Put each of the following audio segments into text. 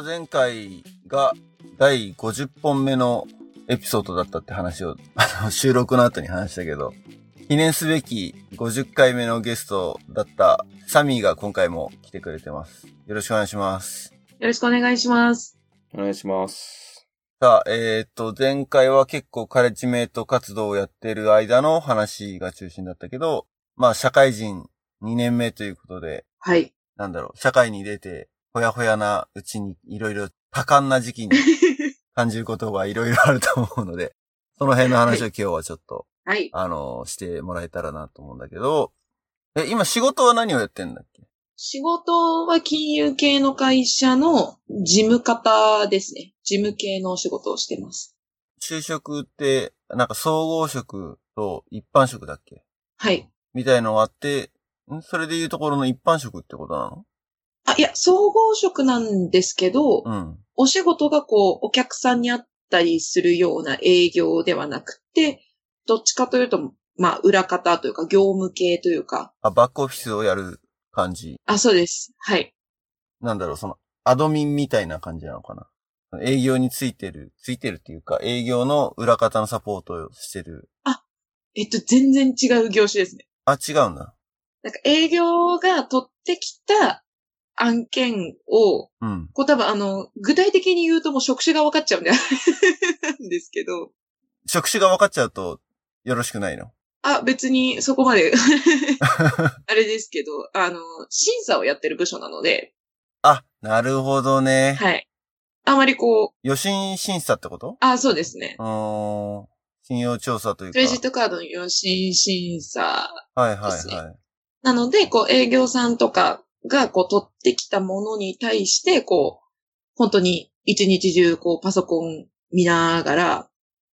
は前回が第50本目のエピソードだったって話を、あの、収録の後に話したけど、記念すべき50回目のゲストだったサミーが今回も来てくれてます。よろしくお願いします。よろしくお願いします。お願いします。さあ、えー、っと、前回は結構カレッジメイト活動をやってる間の話が中心だったけど、まあ、社会人2年目ということで、はい。なんだろう、社会に出て、ほやほやなうちにいろいろ多感な時期に 感じることがいろいろあると思うので、その辺の話を今日はちょっと、はい。あの、してもらえたらなと思うんだけど、え、今仕事は何をやってんだっけ？仕事は金融系の会社の事務方ですね。事務系のお仕事をしてます。就職って、なんか総合職と一般職だっけ？はい。みたいのがあって、ん？それでいうところの一般職ってことなの？あ、いや、総合職なんですけど、うん。お仕事がこう、お客さんにあったりするような営業ではなくて、どっちかというと、まあ、裏方というか、業務系というか、あ、バックオフィスをやる感じ。あ、そうです。はい。なんだろう、その、アドミンみたいな感じなのかな。営業についてる、ついてるっていうか、営業の裏方のサポートをしてる。えっと、全然違う業種ですね。あ、違うんだ。なんか営業が取ってきた案件を、うん。こう多分あの、具体的に言うともう職種が分かっちゃうんで、な んですけど、職種が分かっちゃうと、よろしくないの？あ、別にそこまで、あれですけど、あの、審査をやってる部署なので、あ、なるほどね。はい。あまりこう、予診審査ってこと？あ、そうですね。うーん。信用調査というか。クレジットカードの予診審査はいはいはい。なので、こう、営業さんとかが、こう、取ってきたものに対して、こう、本当に一日中、こう、パソコン見ながら、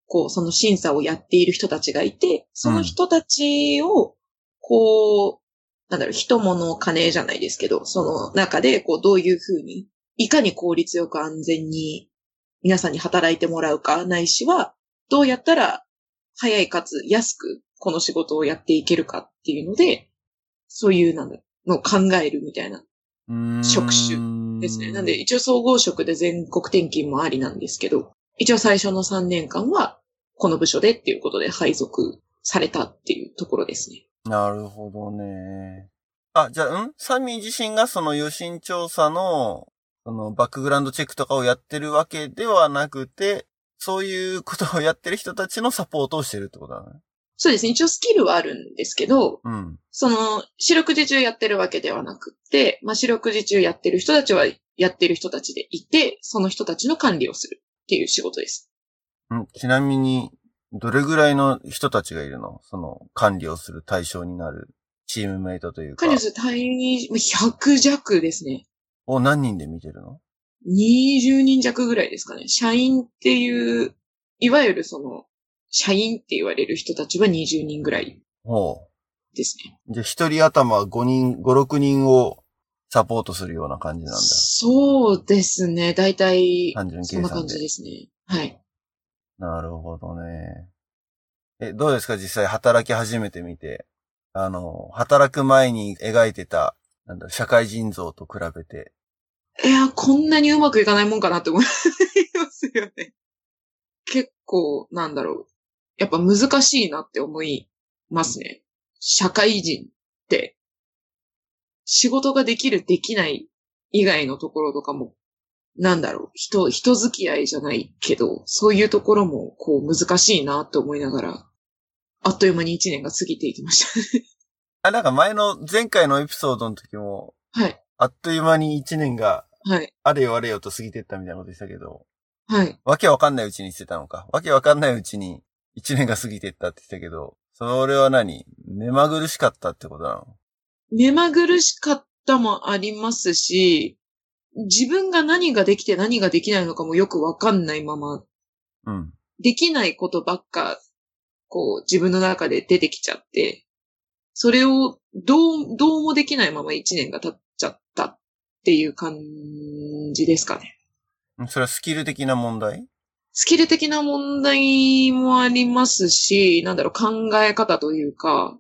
こう、その審査をやっている人たちがいて、その人たちを、こう、なんだろう、人物金じゃないですけど、その中で、こう、どういうふうに、いかに効率よく安全に皆さんに働いてもらうか、ないしは、どうやったら早いかつ安くこの仕事をやっていけるかっていうので、そういうなんだろのを考えるみたいな職種ですね。なんで、一応総合職で全国転勤もありなんですけど、一応最初の3年間はこの部署でっていうことで配属されたっていうところですね。なるほどね。あ、じゃあ、ん？サミー自身がその予診調査の、そのバックグラウンドチェックとかをやってるわけではなくて、そういうことをやってる人たちのサポートをしてるってことだね。そうですね。一応スキルはあるんですけど、うん。その、四六時中やってるわけではなくって、まあ、四六時中やってる人たちはやってる人たちでいて、その人たちの管理をするっていう仕事です。んちなみに、どれぐらいの人たちがいるの？その管理をする対象になるチームメイトというか管理。をする対に100弱ですね。を何人で見てるの？20人弱ぐらいですかね。社員っていう、いわゆるその、社員って言われる人たちは20人ぐらいほですね。う。じゃあ一人頭5人、5、6人をサポートするような感じなんだ。そうですね。だいたい単純、計算でそんな感じですね。はい。なるほどね。え、どうですか？実際働き始めてみて。あの、働く前に描いてた、なんだ、社会人像と比べて。いや、こんなにうまくいかないもんかなって思いますよね。結構、なんだろう。やっぱ難しいなって思いますね。社会人って、仕事ができる、できない以外のところとかも、なんだろう。人、人付き合いじゃないけど、そういうところも、こう、難しいなって思いながら、あっという間に一年が過ぎていきまし あ、なんか前の、前回のエピソードの時も、た。はい。あっという間に一年が、はい。あれよあれよと過ぎてったみたいなこと言ってたけど、はい。わけわかんないうちにしてたのか。わけわかんないうちに一年が過ぎてったって言ってたけど、それは何？目まぐるしかったってことなの？目まぐるしかったもありますし、自分が何ができて何ができないのかもよくわかんないまま、うん。できないことばっか、こう、自分の中で出てきちゃって、それをどう、どうもできないまま一年が経っちゃったっていう感じですかね。それはスキル的な問題？スキル的な問題もありますし、なんだろう、考え方というか、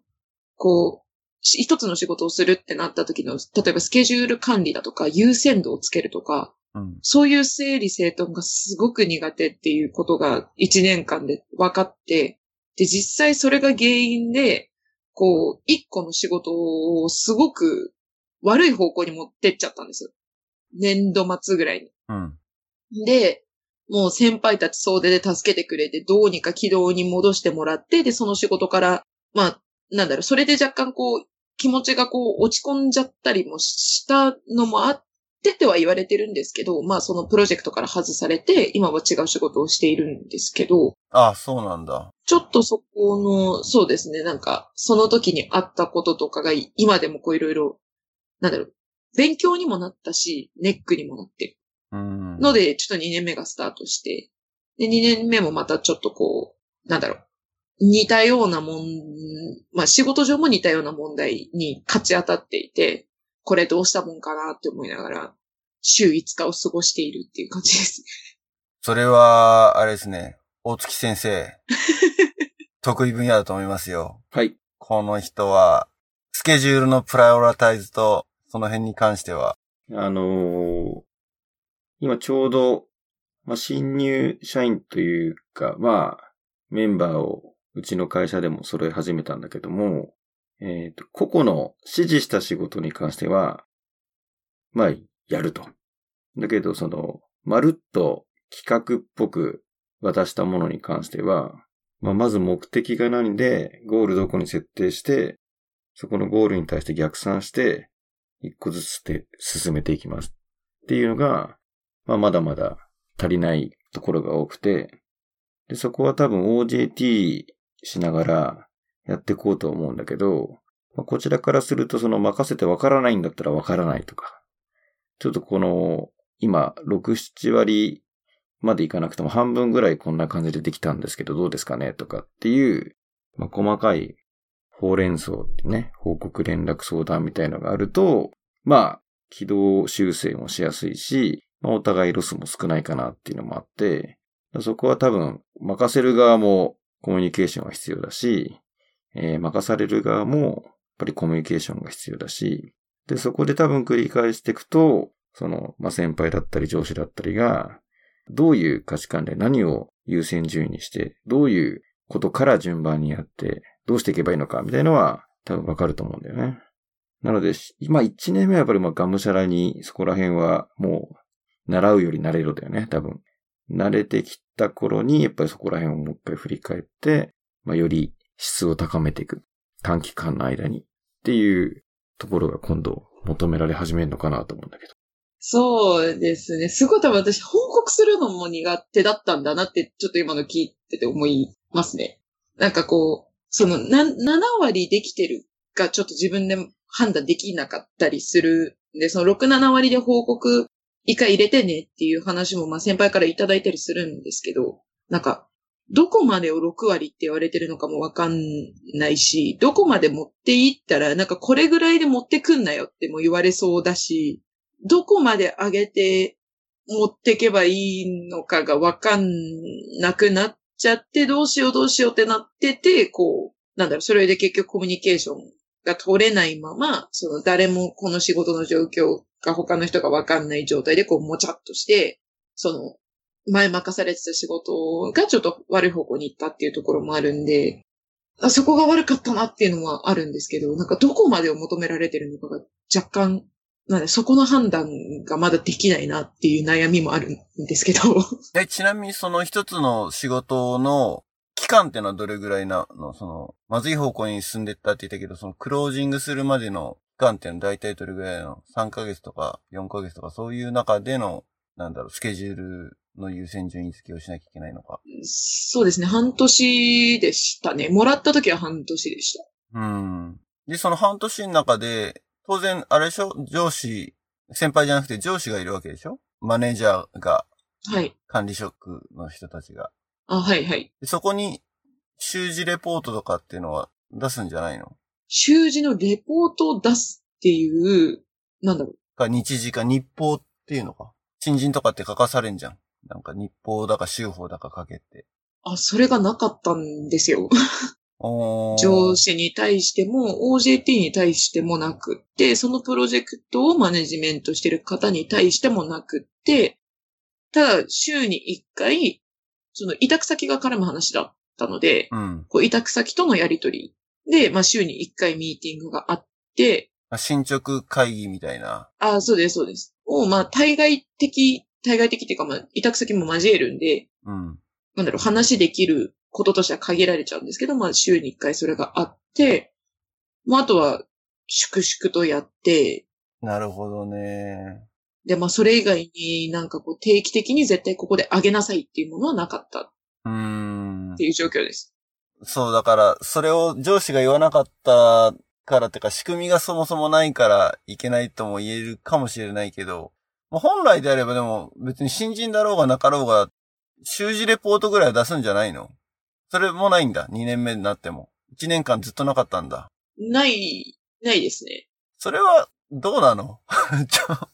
こう、し一つの仕事をするってなった時の、例えばスケジュール管理だとか、優先度をつけるとか、うん。そういう整理整頓がすごく苦手っていうことが1年間で分かって、で、実際それが原因で、こう、一個の仕事をすごく悪い方向に持ってっちゃったんですよ。年度末ぐらいに。うん。で、もう先輩たち総出で助けてくれて、どうにか軌道に戻してもらって、で、その仕事から、まあ、なんだろう、それで若干こう、気持ちがこう、落ち込んじゃったりもしたのもあってっては言われてるんですけど、まあ、そのプロジェクトから外されて、今は違う仕事をしているんですけど、ああ、そうなんだ。ちょっとそこの、そうですね、なんか、その時にあったこととかが、今でもこういろいろ、なんだろう、勉強にもなったし、ネックにもなってるうん。ので、ちょっと2年目がスタートして、で、2年目もまたちょっとこう、なんだろう、似たようなもん、まあ仕事上も似たような問題に勝ち当たっていて、これどうしたもんかなって思いながら、週5日を過ごしているっていう感じです。それは、あれですね。大月先生。得意分野だと思いますよ。はい。この人は、スケジュールのプライオラタイズと、その辺に関しては。あのー今ちょうど、まあ、新入社員というか、まあ、メンバーをうちの会社でも揃え始めたんだけども、えっ、と、個々の指示した仕事に関しては、まあ、やると。だけど、その、まるっと企画っぽく渡したものに関しては、まあ、まず目的が何で、ゴールどこに設定して、そこのゴールに対して逆算して、一個ずつで進めていきます。っていうのが、まあ、まだまだ足りないところが多くて、で、そこは多分 OJT しながらやっていこうと思うんだけど、まあ、こちらからするとその任せてわからないんだったらわからないとか、ちょっとこの、今、6、7割までいかなくても半分ぐらいこんな感じでできたんですけどどうですかねとかっていう、まあ、細かいほうれん草ってね、報告連絡相談みたいのがあると、まあ、軌道修正もしやすいし、まあ、お互いロスも少ないかなっていうのもあって、そこは多分、任せる側もコミュニケーションが必要だし、えー任される側も、やっぱりコミュニケーションが必要だし、で、そこで多分繰り返していくと、その、まあ、先輩だったり上司だったりが、どういう価値観で何を優先順位にして、どういうことから順番にやって、どうしていけばいいのか、みたいのは多分わかると思うんだよね。なので、し今1年目はやっぱりまあがむしゃらにそこら辺はもう習うより慣れろだよね、多分。慣れてきた頃にやっぱりそこら辺をもう一回振り返って、まあより質を高めていく。短期間の間に。っていうところが今度求められ始めるのかなと思うんだけど。そうですね。すごい多分私報告するのも苦手だったんだなって、ちょっと今の聞いてて思いますね。なんかこう、そのな7割できてるがちょっと自分で判断できなかったりするんで、その6、7割で報告以下入れてねっていう話もまあ先輩からいただいたりするんですけど、なんか、どこまでを6割って言われてるのかもわかんないし、どこまで持っていったら、なんかこれぐらいで持ってくんなよっても言われそうだし、どこまで上げて持ってけばいいのかがわかんなくなっちゃって、どうしようどうしようってなってて、こう、なんだろう、それで結局コミュニケーションが取れないまま、その誰もこの仕事の状況が他の人がわかんない状態でこうもちゃっとして、その、前任されてた仕事がちょっと悪い方向に行ったっていうところもあるんで、あそこが悪かったなっていうのはあるんですけど、なんかどこまでを求められてるのかが若干、なんでそこの判断がまだできないなっていう悩みもあるんですけど。え、ちなみにその一つの仕事の期間ってのはどれぐらいなの？その、まずい方向に進んでったって言ったけど、そのクロージングするまでの間ってのは大体どれぐらいなの ?3 ヶ月とか4ヶ月とかそういう中での、なんだろう、スケジュールの優先順位付けをしなきゃいけないのか。そうですね、半年でしたね。もらった時は半年でした。うん。で、その半年の中で、当然、あれでしょ？上司、先輩じゃなくて上司がいるわけでしょ？マネージャーが、はい。管理職の人たちが。あ、はいはい。でそこに、習字レポートとかっていうのは出すんじゃないの？習字のレポートを出すっていう、なんだろう。か、日時か日報っていうのか。新人とかって書かされんじゃん。なんか日報だか週報だか書けって。あ、それがなかったんですよ。上司に対しても OJT に対してもなくって、そのプロジェクトをマネジメントしてる方に対してもなくって、ただ週に1回、その委託先が絡む話だったので、うん。こう委託先とのやりとりで、まあ週に1回ミーティングがあって、まあ進捗会議みたいな。ああ、そうです、そうです。を、まあ対外的、対外的っていうか、まあ委託先も交えるんで、うん。なんだろう、話できることとしては限られちゃうんですけど、まあ、週に一回それがあって、まあ、あとは、粛々とやって、なるほどね。で、まあ、それ以外になんかこう、定期的に絶対ここで上げなさいっていうものはなかったっうーんて。いう状況です。そう、だから、それを上司が言わなかったからってか、仕組みがそもそもないからいけないとも言えるかもしれないけど、まあ本来であればでも別に新人だろうがなかろうが、習字レポートぐらいは出すんじゃないの？それもないんだ？2年目になっても。1年間ずっとなかったんだ？ない、ないですね。それは、どうなの？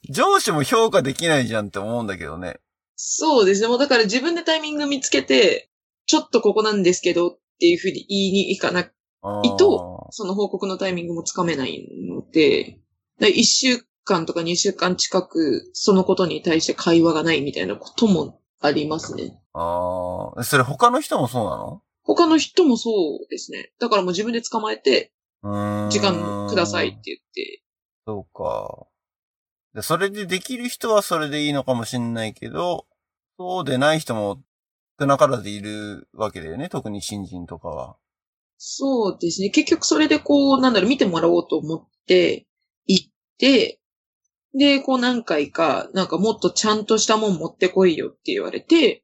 上上司も評価できないじゃんって思うんだけどね。そうですね。もうだから自分でタイミング見つけて、ちょっとここなんですけどっていうふうに言いに行かなあー意図その報告のタイミングもつかめないので、だ1週間とか2週間近くそのことに対して会話がないみたいなこともありますね。ああ。それ他の人もそうなの？他の人もそうですね。だからもう自分で捕まえて、時間くださいって言って。そうか。でそれでできる人はそれでいいのかもしれないけど、そうでない人も少なからずいるわけだよね。特に新人とかは。そうですね。結局それでこう、なんだろう、見てもらおうと思って、行って、で、こう何回か、なんかもっとちゃんとしたもん持ってこいよって言われて、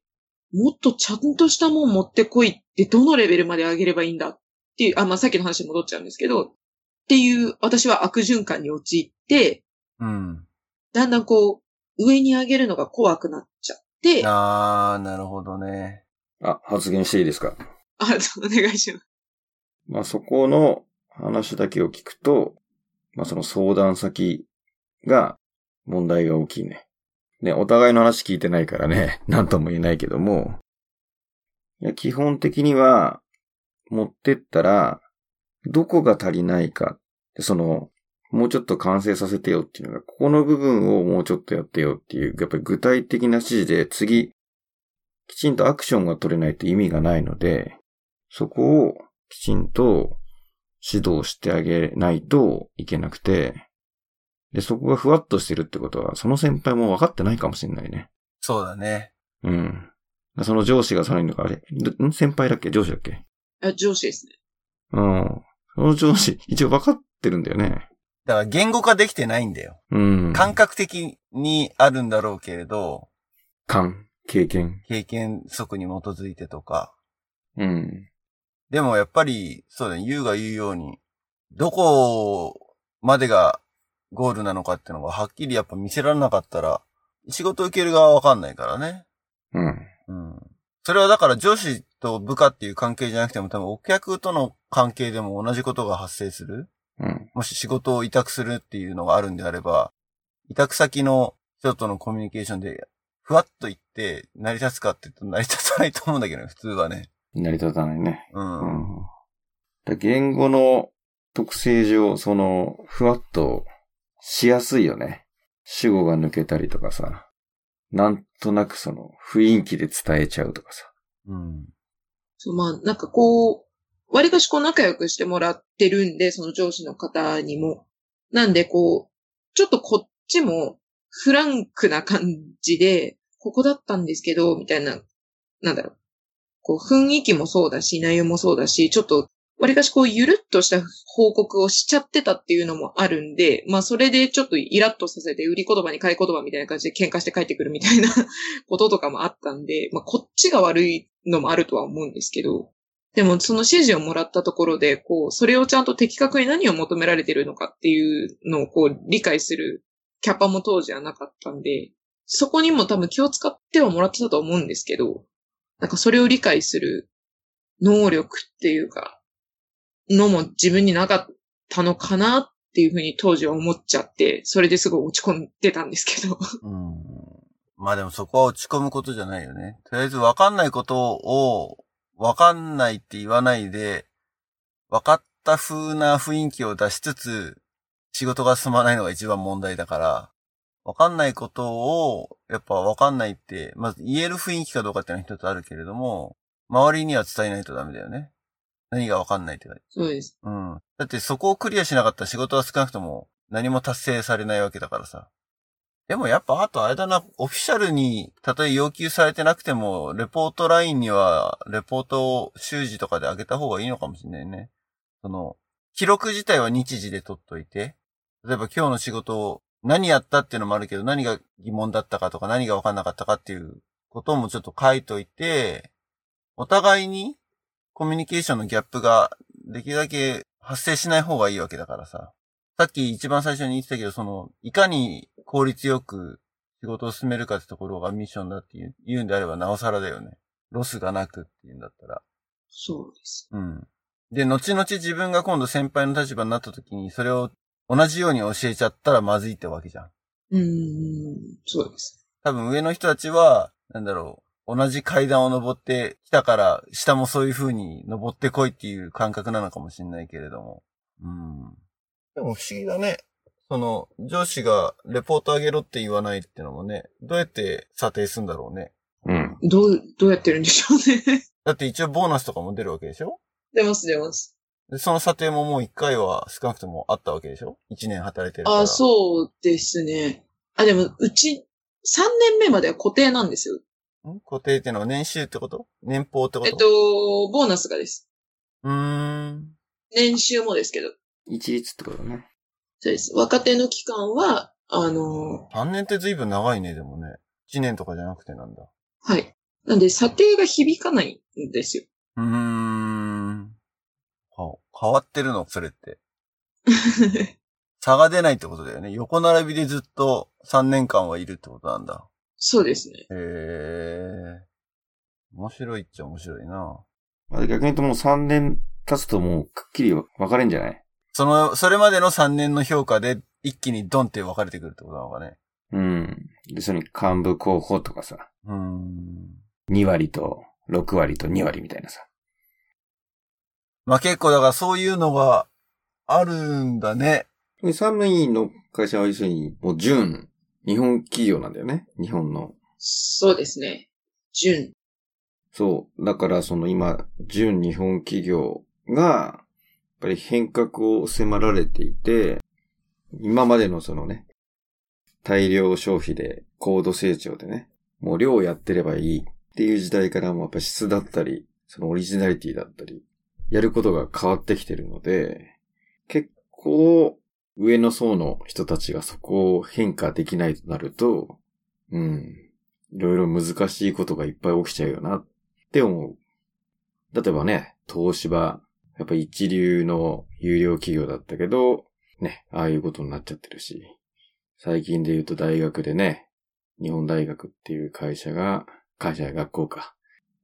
もっとちゃんとしたもん持ってこいってどのレベルまで上げればいいんだっていう、あ、まあ、さっきの話に戻っちゃうんですけど、っていう、私は悪循環に陥って、うん。だんだんこう、上に上げるのが怖くなっちゃって、あ、あー、なるほどね。あ、発言していいですか？お願いします。まあそこの話だけを聞くと、まあその相談先が問題が大きいね。ね、お互いの話聞いてないからね、なんとも言えないけども、いや基本的には持ってったら、どこが足りないか、でその、もうちょっと完成させてよっていうのが、ここの部分をもうちょっとやってよっていう、やっぱり具体的な指示で次、きちんとアクションが取れないと意味がないので、そこをきちんと指導してあげないといけなくて、で、そこがふわっとしてるってことは、その先輩も分かってないかもしれないね。そうだね。うん。その上司がさらにのか、あれどん？先輩だっけ？上司だっけ？あ上司ですね。うん。その上司、一応分かってるんだよね。だから言語化できてないんだよ。うん。感覚的にあるんだろうけれど、感、経験。経験則に基づいてとか。うん。でもやっぱり、そうだね、ユウが言うように、どこまでがゴールなのかっていうのがはっきりやっぱ見せられなかったら、仕事受ける側はわかんないからね。うん。うん。それはだから上司と部下っていう関係じゃなくても多分お客との関係でも同じことが発生する。うん。もし仕事を委託するっていうのがあるんであれば、委託先の人とのコミュニケーションで、ふわっと言って成り立つかって言うと成り立たないと思うんだけどね、普通はね。成り立たないね。うん。うん。だ言語の特性上、その、ふわっとしやすいよね。主語が抜けたりとかさ。なんとなくその雰囲気で伝えちゃうとかさ。うん。そう、まあ、なんかこう、割かしこう仲良くしてもらってるんで、その上司の方にも。なんでこう、ちょっとこっちもフランクな感じで、ここだったんですけど、みたいな、なんだろう。こう雰囲気もそうだし、内容もそうだし、ちょっと、割かしこうゆるっとした報告をしちゃってたっていうのもあるんで、まあそれでちょっとイラッとさせて、売り言葉に買い言葉みたいな感じで喧嘩して帰ってくるみたいな こととかもあったんで、まあこっちが悪いのもあるとは思うんですけど、でもその指示をもらったところで、こう、それをちゃんと的確に何を求められてるのかっていうのをこう理解するキャパも当時はなかったんで、そこにも多分気を使ってはもらってたと思うんですけど、なんかそれを理解する能力っていうか、のも自分になかったのかなっていうふうに当時は思っちゃって、それですごい落ち込んでたんですけど。うん。まあでもそこは落ち込むことじゃないよね。とりあえずわかんないことを、わかんないって言わないで、分かった風な雰囲気を出しつつ、仕事が進まないのが一番問題だから、分かんないことを、やっぱ分かんないって、まず言える雰囲気かどうかっていうのは一つあるけれども、周りには伝えないとダメだよね。何が分かんないってか。そうです。うん。だってそこをクリアしなかったら仕事は少なくとも何も達成されないわけだからさ。でもやっぱあとあれだな、オフィシャルに、たとえ要求されてなくても、レポートラインには、レポートを習字とかで上げた方がいいのかもしれないね。その、記録自体は日時で取っといて、例えば今日の仕事を何やったっていうのもあるけど、何が疑問だったかとか何が分かんなかったかっていうこともちょっと書いといて、お互いにコミュニケーションのギャップができるだけ発生しない方がいいわけだからさ。さっき一番最初に言ってたけど、その、いかに効率よく仕事を進めるかってところがミッションだっていう言うんであればなおさらだよね。ロスがなくっていうんだったら。そうです。うん。で、後々自分が今度先輩の立場になった時に、それを同じように教えちゃったらまずいってわけじゃん。うーん、そうです。多分上の人たちは、なんだろう、同じ階段を登ってきたから、下もそういう風に登ってこいっていう感覚なのかもしれないけれども。うん。でも不思議だね。その、上司がレポートあげろって言わないってのもね、どうやって査定するんだろうね。うん。どう、どうやってるんでしょうね。だって一応ボーナスとかも出るわけでしょ？出ます出ます。で、その査定ももう一回は少なくともあったわけでしょ？一年働いてるから。あ、そうですね。あ、でも、うち、3年目までは固定なんですよ。ん？固定ってのは年収ってこと？年俸ってこと？えっと、ボーナスがです。うーん。年収もですけど。一律ってことだね。そうです。若手の期間は、あの、3年って随分長いね、でもね。1年とかじゃなくてなんだ。はい。なんで、査定が響かないんですよ。うーん。は変わってるの？それって。差が出ないってことだよね。横並びでずっと3年間はいるってことなんだ。そうですね。へえ。面白いっちゃ面白いな。まあ、逆に言うともう3年経つともうくっきり分かれんじゃない？その、それまでの3年の評価で一気にドンって分かれてくるってことなのかね。うん。で、それに幹部候補とかさ、うーん。2割と6割と2割みたいなさ。まあ結構だからそういうのがあるんだね。寒いの会社は要するに、もう純、日本企業なんだよね。日本の。そうですね。純。そう。だからその今、純日本企業が、ぱり変革を迫られていて、今までのそのね、大量消費で高度成長でね、もう量をやってればいいっていう時代からもやっぱ質だったり、そのオリジナリティだったり、やることが変わってきてるので、結構上の層の人たちがそこを変化できないとなると、うん、いろいろ難しいことがいっぱい起きちゃうよなって思う。例えばね、東芝、やっぱ一流の有料企業だったけど、ね、ああいうことになっちゃってるし、最近で言うと大学でね、日本大学っていう会社が、会社や学校か。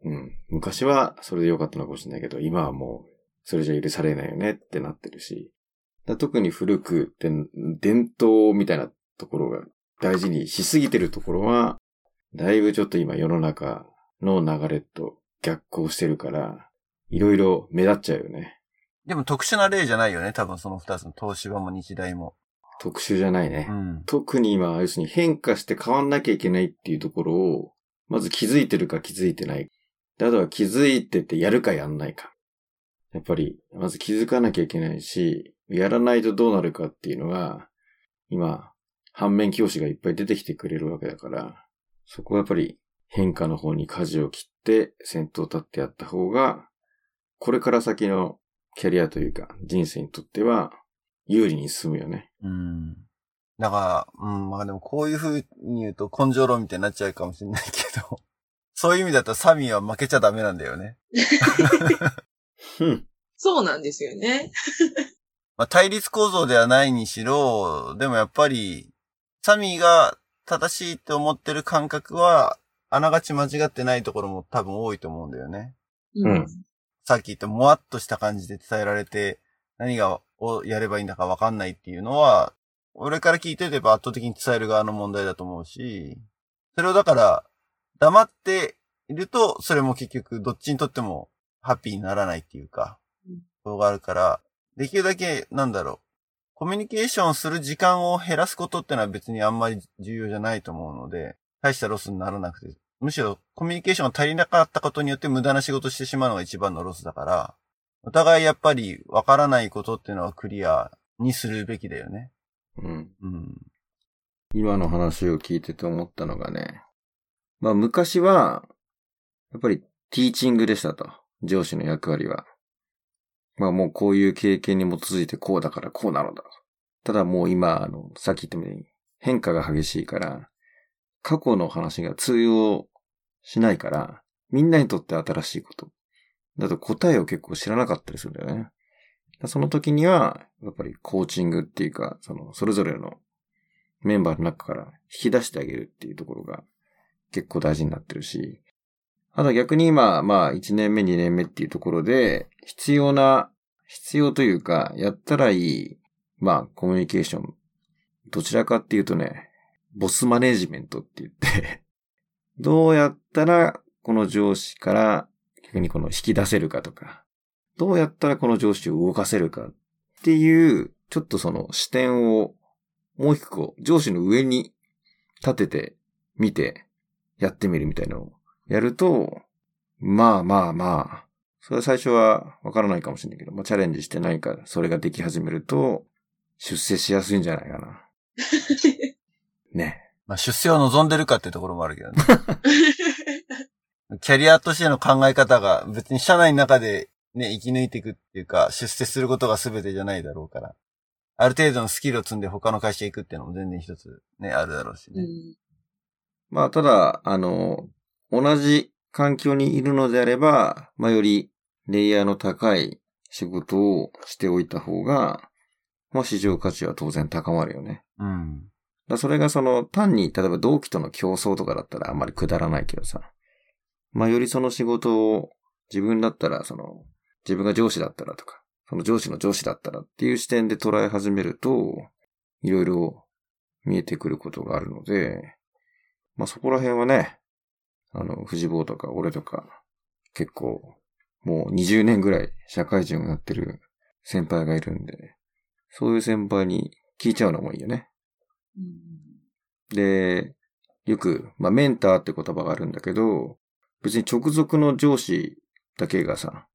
うん。昔はそれで良かったのかもしれないけど、今はもう、それじゃ許されないよねってなってるし。特に古くって、伝統みたいなところが大事にしすぎてるところは、だいぶちょっと今世の中の流れと逆行してるから、いろいろ目立っちゃうよね。でも特殊な例じゃないよね。多分その2つの東芝も日大も。特殊じゃないね。うん。特に今、要するに変化して変わんなきゃいけないっていうところを、まず気づいてるか気づいてない。であとは気づいててやるかやんないか。やっぱり、まず気づかなきゃいけないし、やらないとどうなるかっていうのが、今、反面教師がいっぱい出てきてくれるわけだから、そこはやっぱり変化の方に舵を切って先頭立ってやった方が、これから先のキャリアというか人生にとっては有利に進むよね。うん。だから、うん、まあでもこういう風に言うと根性論みたいになっちゃうかもしれないけど、そういう意味だとサミーは負けちゃダメなんだよね。そうなんですよね。まあ対立構造ではないにしろ、でもやっぱり、サミーが正しいって思ってる感覚は、あながち間違ってないところも多分多いと思うんだよね。うんさっき言ったもわっとした感じで伝えられて、何がをやればいいんだかわかんないっていうのは、俺から聞いてれば圧倒的に伝える側の問題だと思うし、それをだから、黙っていると、それも結局どっちにとってもハッピーにならないっていうか、ことがあるから、できるだけ、なんだろう、コミュニケーションする時間を減らすことってのは別にあんまり重要じゃないと思うので、大したロスにならなくて、むしろコミュニケーションが足りなかったことによって無駄な仕事してしまうのが一番のロスだから、お互いやっぱりわからないことっていうのはクリアにするべきだよね。うん。うん。今の話を聞いてて思ったのがね、まあ昔は、やっぱりティーチングでしたと。上司の役割は。まあもうこういう経験に基づいてこうだからこうなのだ。ただもう今、あの、さっき言ったように変化が激しいから、過去の話が通用しないから、みんなにとって新しいこと。だと答えを結構知らなかったりするんだよね。その時には、やっぱりコーチングっていうか、その、それぞれのメンバーの中から引き出してあげるっていうところが結構大事になってるし、あと逆に今、まあ1年目2年目っていうところで必要な、必要というか、やったらいい、まあコミュニケーション。どちらかっていうとね、ボスマネジメントって言って、どうやったらこの上司から逆にこの引き出せるかとか、どうやったらこの上司を動かせるかっていう、ちょっとその視点をもう一個上司の上に立ててみてやってみるみたいなのをやると、まあまあまあ、それは最初はわからないかもしれないけど、まあチャレンジして何かそれができ始めると、出世しやすいんじゃないかな。ね。まあ出世を望んでるかっていうところもあるけどね。キャリアとしての考え方が別に社内の中でね、生き抜いていくっていうか、出世することが全てじゃないだろうから。ある程度のスキルを積んで他の会社行くっていうのも全然一つね、あるだろうしね。うんまあただ、あの、同じ環境にいるのであれば、まあよりレイヤーの高い仕事をしておいた方が、まあ市場価値は当然高まるよね。うん。だそれがその単に、例えば同期との競争とかだったらあんまりくだらないけどさ。まあよりその仕事を自分だったら、その、自分が上司だったらとか、その上司の上司だったらっていう視点で捉え始めると、いろいろ見えてくることがあるので、まあそこら辺はね、あの、藤坊とか俺とか、結構、もう20年ぐらい社会人をやってる先輩がいるんで、そういう先輩に聞いちゃうのもいいよね。で、よく、まあ、メンターって言葉があるんだけど、別に直属の上司だけがさ、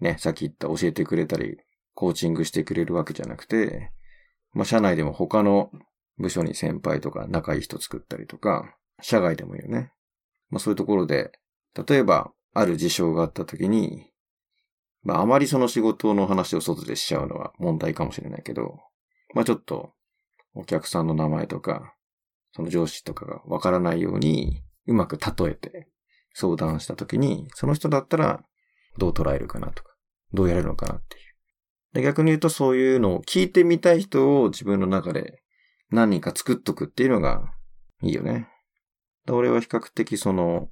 ね、さっき言った教えてくれたり、コーチングしてくれるわけじゃなくて、まあ、社内でも他の部署に先輩とか仲いい人作ったりとか、社外でもいいよね。まあ、そういうところで、例えば、ある事象があった時に、まあ、あまりその仕事の話を外でしちゃうのは問題かもしれないけど、まあ、ちょっと、お客さんの名前とか、その上司とかがわからないように、うまく例えて相談したときに、その人だったらどう捉えるかなとか、どうやれるのかなっていう。で逆に言うとそういうのを聞いてみたい人を自分の中で何人か作っとくっていうのがいいよね。俺は比較的その、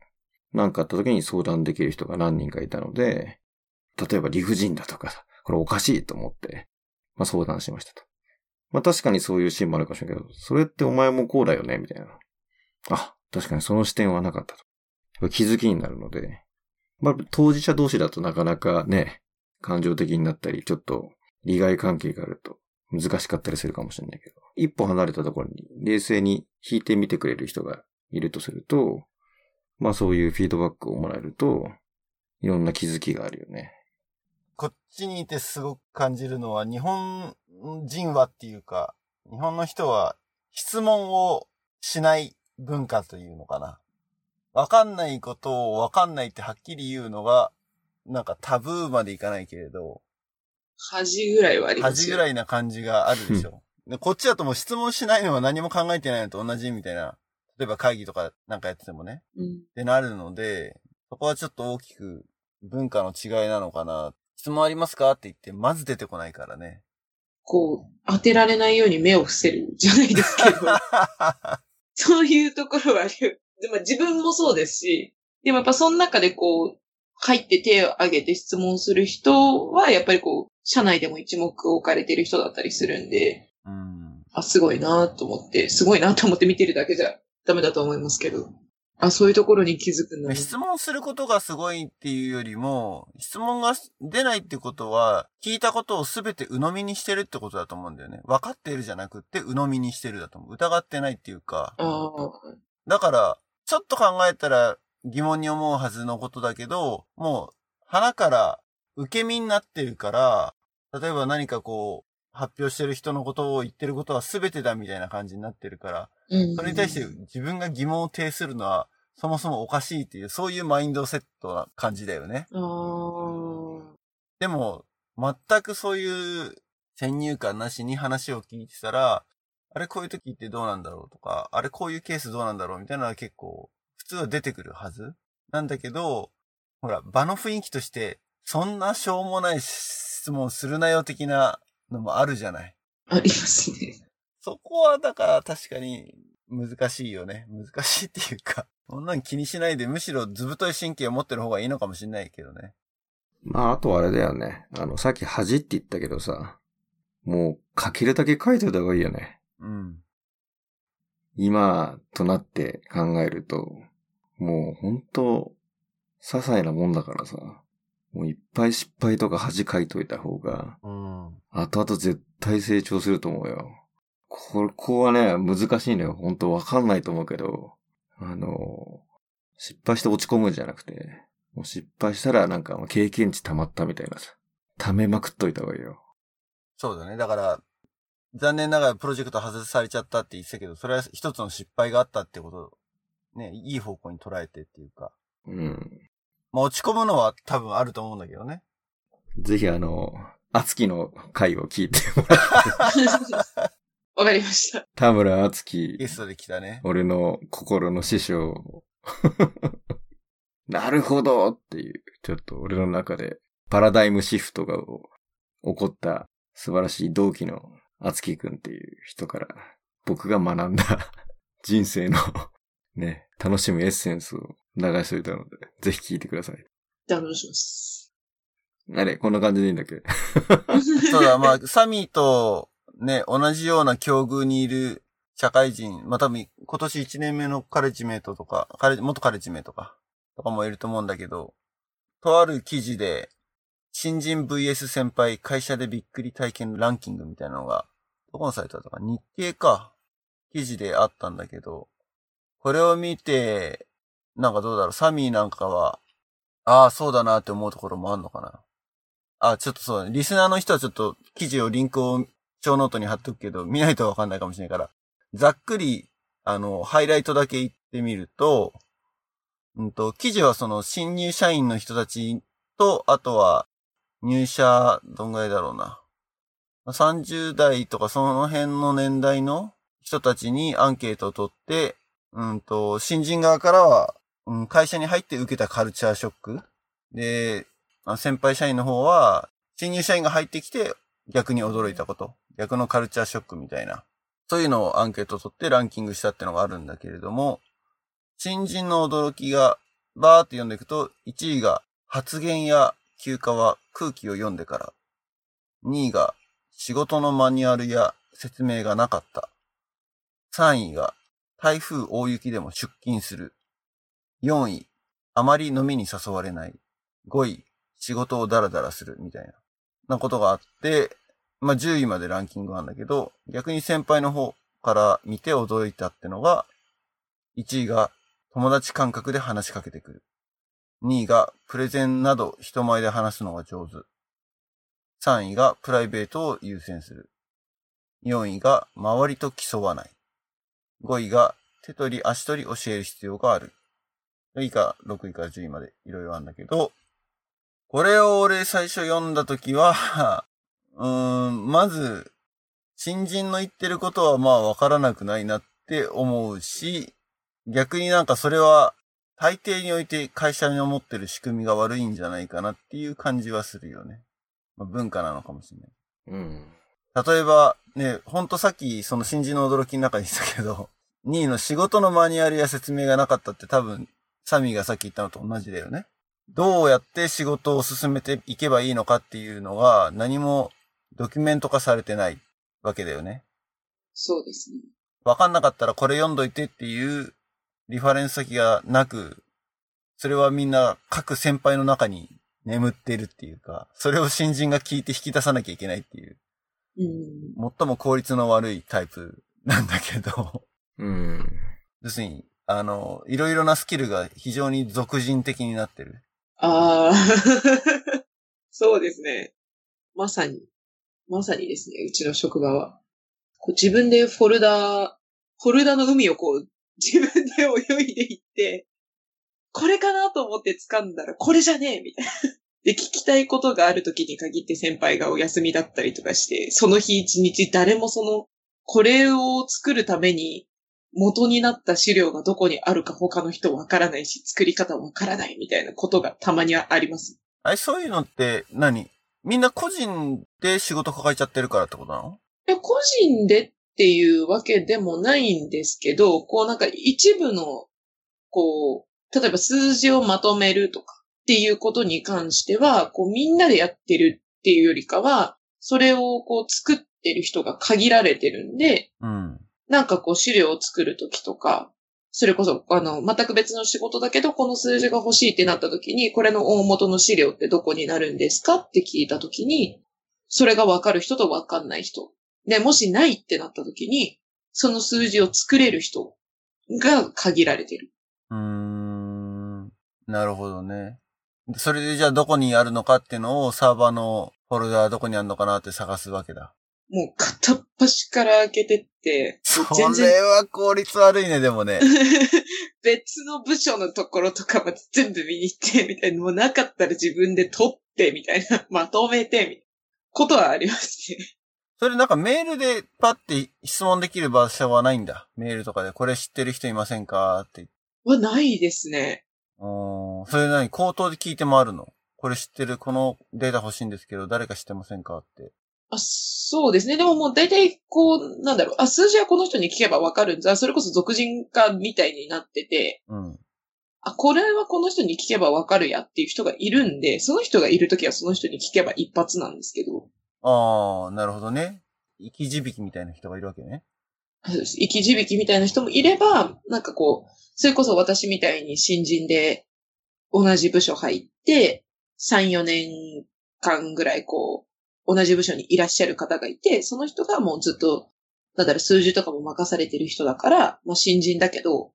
何かあった時に相談できる人が何人かいたので、例えば理不尽だとか、これおかしいと思って、まあ相談しましたと。まあ確かにそういうシーンもあるかもしれないけど、それってお前もこうだよね、みたいな。あ、確かにその視点はなかったと。気づきになるので、まあ当事者同士だとなかなかね、感情的になったり、ちょっと利害関係があると難しかったりするかもしれないけど、一歩離れたところに冷静に引いてみてくれる人がいるとすると、まあそういうフィードバックをもらえると、いろんな気づきがあるよね。こっちにいてすごく感じるのは、日本人はっていうか、日本の人は質問をしない文化というのかな。わかんないことをわかんないってはっきり言うのが、なんかタブーまでいかないけれど、恥ぐらいはありますよ。恥ぐらいな感じがあるでしょ。でこっちだともう質問しないのは何も考えてないのと同じみたいな。例えば会議とかなんかやっててもね。うんってなるので、そこはちょっと大きく文化の違いなのかな。質問ありますか？って言って、まず出てこないからね。こう、当てられないように目を伏せるじゃないですけど、そういうところはある。でも自分もそうですし、でもやっぱその中でこう、入って手を挙げて質問する人は、やっぱりこう、社内でも一目置かれてる人だったりするんで、うん。あ、すごいなと思って、すごいなと思って見てるだけじゃダメだと思いますけど。あ、そういうところに気づくんだ、ね。質問することがすごいっていうよりも、質問が出ないってことは、聞いたことをすべて鵜呑みにしてるってことだと思うんだよね。分かっているじゃなくて、鵜呑みにしてるだと思う。疑ってないっていうか。だから、ちょっと考えたら疑問に思うはずのことだけど、もう、鼻から受け身になってるから、例えば何かこう、発表してる人のことを言ってることは全てだみたいな感じになってるから、それに対して自分が疑問を呈するのは、そもそもおかしいっていう、そういうマインドセットな感じだよね。でも、全くそういう先入観なしに話を聞いてたら、あれこういう時ってどうなんだろうとか、あれこういうケースどうなんだろうみたいなのは結構普通は出てくるはず。なんだけど、ほら、場の雰囲気として、そんなしょうもない質問するなよ的なのもあるじゃない。ありますね。そこはだから確かに難しいよね。難しいっていうか、そんなん気にしないでむしろずぶとい神経を持ってる方がいいのかもしれないけどね。まあ、あとあれだよね。あの、さっき恥って言ったけどさ、もう書けるだけ書いておいた方がいいよね。うん。今となって考えると、もう本当些細なもんだからさ、もういっぱい失敗とか恥かいといた方が、うん。後々絶対成長すると思うよ。ここはね、難しいのよ。本当わかんないと思うけど、あの、失敗して落ち込むんじゃなくて、もう失敗したらなんか経験値溜まったみたいなさ、溜めまくっといた方がいいよ。そうだね。だから、残念ながらプロジェクト外されちゃったって言ってたけど、それは一つの失敗があったってこと、ね、いい方向に捉えてっていうか。うん。まあ落ち込むのは多分あると思うんだけどね。ぜひあの、あつきの回を聞いてもらって。わかりました。田村敦樹。ゲストで来たね。俺の心の師匠。なるほどっていう、ちょっと俺の中でパラダイムシフトが起こった素晴らしい同期の敦樹くんっていう人から僕が学んだ 人生のね、楽しむエッセンスを流しといたので、ぜひ聞いてください。じゃあお願いします？あれ、こんな感じでいいんだっけ？そうだ、まあ、サミーとね、同じような境遇にいる社会人、まあ、多分今年1年目のカレッジメイトとか、カレ元カレッジメイトか、とかもいると思うんだけど、とある記事で、新人 VS 先輩会社でびっくり体験ランキングみたいなのが、どこのサイトだったか日経か、記事であったんだけど、これを見て、なんかどうだろう、サミーなんかは、ああ、そうだなって思うところもあんのかな。あ、ちょっとそうね、リスナーの人はちょっと記事をリンクをショーノートに貼っとくけど、見ないとわかんないかもしれないから、ざっくり、あの、ハイライトだけ言ってみると、うんと、記事はその新入社員の人たちと、あとは入社、どんぐらいだろうな。30代とかその辺の年代の人たちにアンケートを取って、うんと、新人側からは、うん、会社に入って受けたカルチャーショック。で、先輩社員の方は、新入社員が入ってきて逆に驚いたこと。逆のカルチャーショックみたいな。そういうのをアンケート取ってランキングしたってのがあるんだけれども、新人の驚きがバーって読んでいくと、1位が発言や休暇は空気を読んでから。2位が仕事のマニュアルや説明がなかった。3位が台風大雪でも出勤する。4位、あまり飲みに誘われない。5位、仕事をダラダラするみたいな、なことがあって、まあ、10位までランキングなんだけど、逆に先輩の方から見て驚いたってのが、1位が友達感覚で話しかけてくる。2位がプレゼンなど人前で話すのが上手。3位がプライベートを優先する。4位が周りと競わない。5位が手取り足取り教える必要がある。以下、6位から10位までいろいろあるんだけど、これを俺最初読んだときは うーん、まず、新人の言ってることはまあわからなくないなって思うし、逆になんかそれは大抵において会社に思ってる仕組みが悪いんじゃないかなっていう感じはするよね。まあ、文化なのかもしれない。うん。例えば、ね、ほんとさっきその新人の驚きの中にしたけど、2位の仕事のマニュアルや説明がなかったって多分、サミーがさっき言ったのと同じだよね。どうやって仕事を進めていけばいいのかっていうのが何もドキュメント化されてないわけだよね。そうですね。わかんなかったらこれ読んどいてっていうリファレンス先がなく、それはみんな各先輩の中に眠っているっていうか、それを新人が聞いて引き出さなきゃいけないっていう、うん。最も効率の悪いタイプなんだけど、うん。要するに、あの、いろいろなスキルが非常に俗人的になってる。ああ、そうですね。まさに、まさにですね、うちの職場は。こう自分でフォルダ、フォルダの海をこう、自分で泳いでいって、これかなと思って掴んだら、これじゃねえみたいな。で、聞きたいことがある時に限って先輩がお休みだったりとかして、その日一日誰もその、これを作るために元になった資料がどこにあるか他の人わからないし、作り方わからないみたいなことがたまにはあります。あれ、そういうのって何？みんな個人で仕事抱えちゃってるからってことなの？で個人でっていうわけでもないんですけど、こうなんか一部の、こう、例えば数字をまとめるとかっていうことに関しては、こうみんなでやってるっていうよりかは、それをこう作ってる人が限られてるんで、うん。なんかこう資料を作るときとか、それこそ、あの、全く別の仕事だけど、この数字が欲しいってなったときに、これの大元の資料ってどこになるんですかって聞いたときに、それがわかる人とわかんない人。で、もしないってなったときに、その数字を作れる人が限られてる。うーん。なるほどね。それでじゃあどこにあるのかっていうのをサーバーのフォルダーどこにあるのかなって探すわけだ。もう片っ端から開けてって、そ全然れは効率悪いね、でもね。別の部署のところとかまで全部見に行って、みたいな、もうなかったら自分で取って、みたいな、まとめて、みたいなことはありますね。それなんかメールでパッて質問できる場所はないんだ。メールとかでこれ知ってる人いませんか？って。はないですね。うーん。それ何？口頭で聞いてもあるの？これ知ってる？このデータ欲しいんですけど、誰か知ってませんか？って。あ、そうですね。でももう大体こう、なんだろう、あ、数字はこの人に聞けばわかるんだ。それこそ俗人化みたいになってて、うん。あ、これはこの人に聞けばわかるやっていう人がいるんで、その人がいるときはその人に聞けば一発なんですけど、ああ、なるほどね。生き字引みたいな人がいるわけね。そうです生き字引みたいな人もいれば、なんかこう、それこそ私みたいに新人で同じ部署入って、3、4年間ぐらいこう、同じ部署にいらっしゃる方がいて、その人がもうずっと、なんだろう、数字とかも任されてる人だから、まあ新人だけど、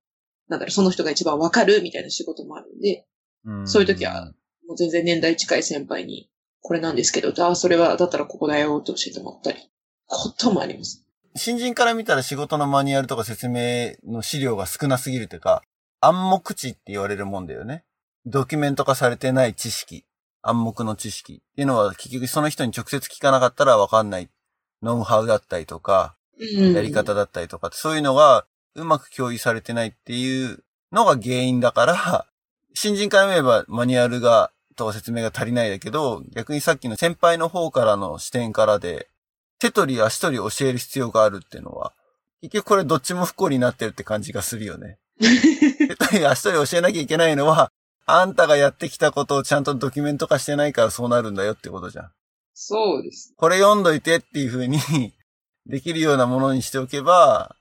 なんだろう、その人が一番わかるみたいな仕事もあるんで、うんそういう時は、もう全然年代近い先輩に、これなんですけど、ああ、それは、だったらここだよって教えてもらったり、こともあります。新人から見たら仕事のマニュアルとか説明の資料が少なすぎるというか、暗黙知って言われるもんだよね。ドキュメント化されてない知識、暗黙の知識っていうのは結局その人に直接聞かなかったらわかんないノウハウだったりとか、うん。やり方だったりとか、そういうのがうまく共有されてないっていうのが原因だから、新人から見ればマニュアルが、とか説明が足りないだけど、逆にさっきの先輩の方からの視点からで、手取り足取り教える必要があるっていうのは、結局これどっちも不幸になってるって感じがするよね。手取り足取り教えなきゃいけないのは、あんたがやってきたことをちゃんとドキュメント化してないからそうなるんだよってことじゃん。そうです。これ読んどいてっていう風に できるようなものにしておけば、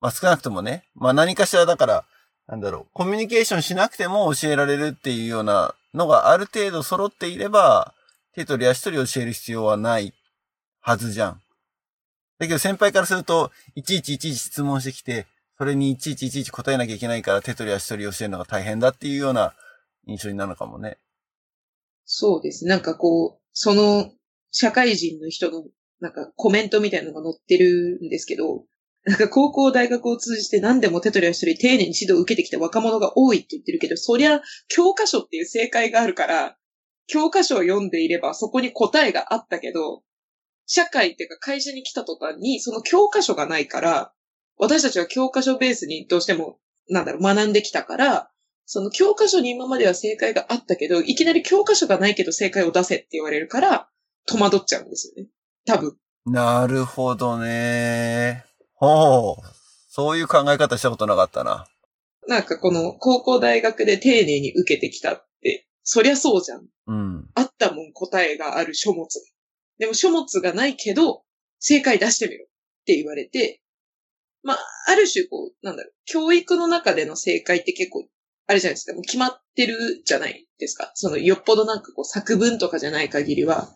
まあ少なくともね、まあ何かしらだから、なんだろう、コミュニケーションしなくても教えられるっていうようなのがある程度揃っていれば、手取り足取り教える必要はないはずじゃん。だけど先輩からすると、いちいちいちいち質問してきて、それにいちいちいちいち答えなきゃいけないから手取り足取り教えるのが大変だっていうような印象になるのかもね。そうです。なんかこう、その、社会人の人の、なんかコメントみたいなのが載ってるんですけど、なんか高校、大学を通じて何でも手取り足取り丁寧に指導を受けてきた若者が多いって言ってるけど、そりゃ、教科書っていう正解があるから、教科書を読んでいればそこに答えがあったけど、社会っていうか会社に来た途端にその教科書がないから、私たちは教科書ベースにどうしても、なんだろう、学んできたから、その教科書に今までは正解があったけど、いきなり教科書がないけど正解を出せって言われるから、戸惑っちゃうんですよね。多分。なるほどね。ほう。そういう考え方したことなかったな。なんかこの高校大学で丁寧に受けてきたって、そりゃそうじゃん。うん。あったもん答えがある書物。でも書物がないけど、正解出してみろって言われて、まあ、ある種こう、なんだろう、教育の中での正解って結構、あれじゃないですか、もう決まってるじゃないですか。その、よっぽどなんかこう、作文とかじゃない限りは、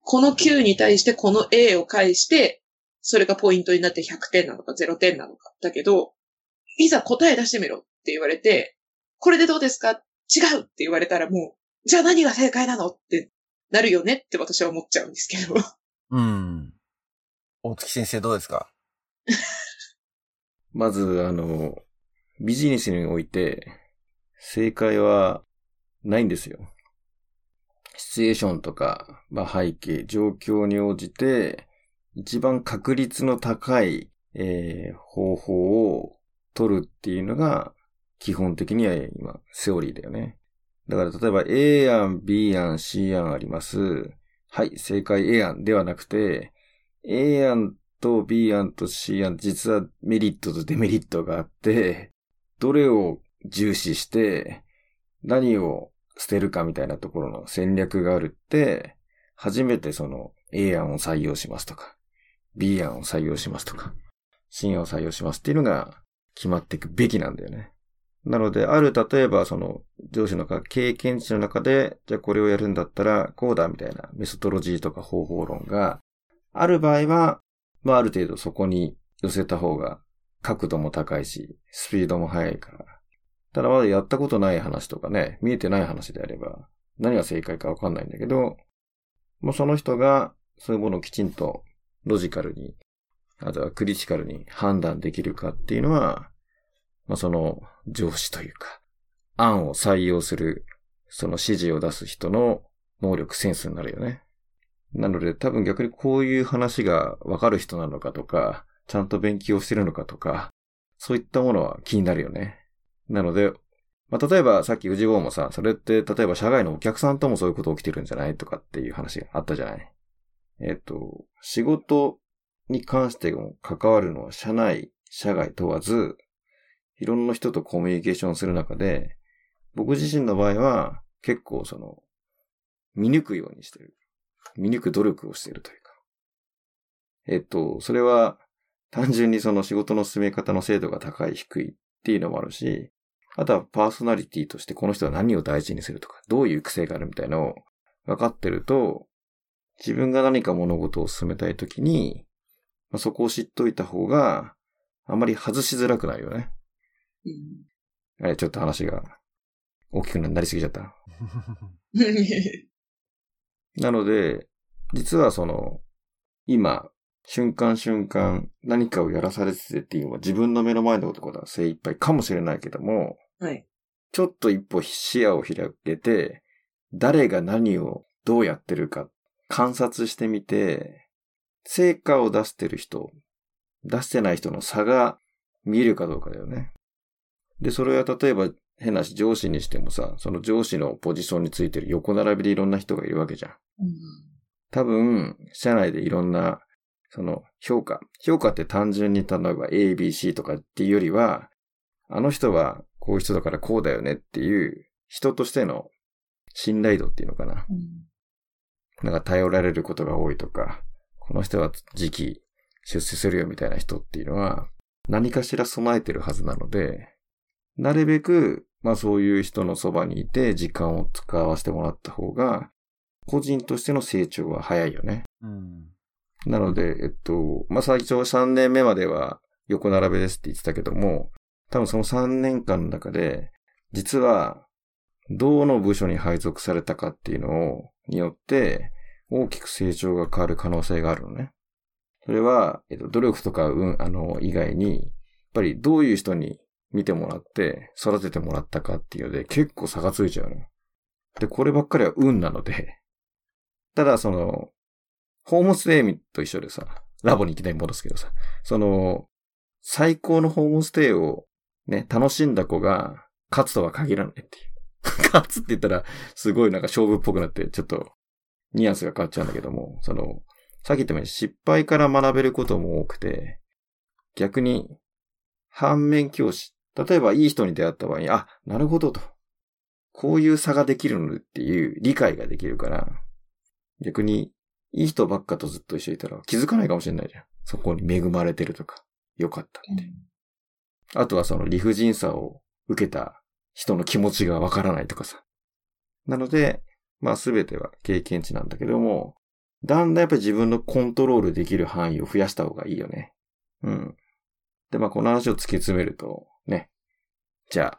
この Q に対してこの A を返して、それがポイントになって100点なのか0点なのか。だけど、いざ答え出してみろって言われて、これでどうですか？違うって言われたらもう、じゃあ何が正解なのってなるよねって私は思っちゃうんですけど。うん。大月先生どうですか？まず、あの、ビジネスにおいて、正解はないんですよ。シチュエーションとか、まあ、背景、状況に応じて、一番確率の高い、えー、方法を取るっていうのが、基本的には今、セオリーだよね。だから例えば A 案、B 案、C 案あります。はい、正解 A 案ではなくて、A 案と B 案と C 案、実はメリットとデメリットがあって、どれを重視して、何を捨てるかみたいなところの戦略があるって、初めてその A 案を採用しますとか、B 案を採用しますとか、C 案を採用しますっていうのが決まっていくべきなんだよね。なので、ある、例えば、その、上司の経験値の中で、じゃあこれをやるんだったら、こうだ、みたいなメソトロジーとか方法論がある場合は、まあ、ある程度そこに寄せた方が、角度も高いし、スピードも速いから。ただまだやったことない話とかね、見えてない話であれば、何が正解かわかんないんだけど、もうその人が、そういうものをきちんとロジカルに、あとはクリティカルに判断できるかっていうのは、まあ、その上司というか、案を採用する、その指示を出す人の能力、センスになるよね。なので多分逆にこういう話がわかる人なのかとか、ちゃんと勉強してるのかとか、そういったものは気になるよね。なので、まあ、例えばさっき宇治坊もさ、それって例えば社外のお客さんともそういうこと起きてるんじゃないとかっていう話があったじゃない。えっ、と、仕事に関しても関わるのは社内、社外問わず、いろんな人とコミュニケーションする中で、僕自身の場合は結構その、見抜くようにしてる。見抜く努力をしているというか。えっと、それは単純にその仕事の進め方の精度が高い低いっていうのもあるし、あとはパーソナリティとしてこの人は何を大事にするとか、どういう癖があるみたいなのを分かってると、自分が何か物事を進めたいときに、まあ、そこを知っといた方が、あまり外しづらくないよね。うん。あれ、ちょっと話が大きくなりすぎちゃった。なので、実はその、今、瞬間瞬間何かをやらされててっていうのは自分の目の前のことが精一杯かもしれないけども、はい。ちょっと一歩視野を広げて、誰が何をどうやってるか観察してみて、成果を出してる人、出してない人の差が見えるかどうかだよね。で、それは例えば変なし上司にしてもさ、その上司のポジションについてる横並びでいろんな人がいるわけじゃん。うん、多分、社内でいろんな、その評価。評価って単純に例えば A, B, C とかっていうよりは、あの人はこういう人だからこうだよねっていう人としての信頼度っていうのかな。うん、なんか頼られることが多いとか、この人は次期出世するよみたいな人っていうのは何かしら備えてるはずなので、なるべく、まあそういう人のそばにいて時間を使わせてもらった方が、個人としての成長は早いよね。うん、なので、えっと、まあ最初3年目までは横並べですって言ってたけども、多分その3年間の中で、実は、どの部署に配属されたかっていうのを、によって、大きく成長が変わる可能性があるのね。それは、えっと、努力とか、うん、あの、以外に、やっぱりどういう人に見てもらって、育ててもらったかっていうので、結構差がついちゃうの。で、こればっかりは運なので、ただその、ホームステイと一緒でさ、ラボにいきなり戻すけどさ、その、最高のホームステイをね、楽しんだ子が勝つとは限らないっていう。勝つって言ったら、すごいなんか勝負っぽくなって、ちょっと、ニュアンスが変わっちゃうんだけども、その、さっき言ったように失敗から学べることも多くて、逆に、反面教師例えばいい人に出会った場合に、あ、なるほどと。こういう差ができるのっていう理解ができるから、逆に、いい人ばっかとずっと一緒にいたら気づかないかもしれないじゃん。そこに恵まれてるとか、良かったって。あとはその理不尽さを受けた人の気持ちがわからないとかさ。なので、まあすべては経験値なんだけども、だんだんやっぱり自分のコントロールできる範囲を増やした方がいいよね。うん。で、まあこの話を突き詰めると、ね。じゃあ、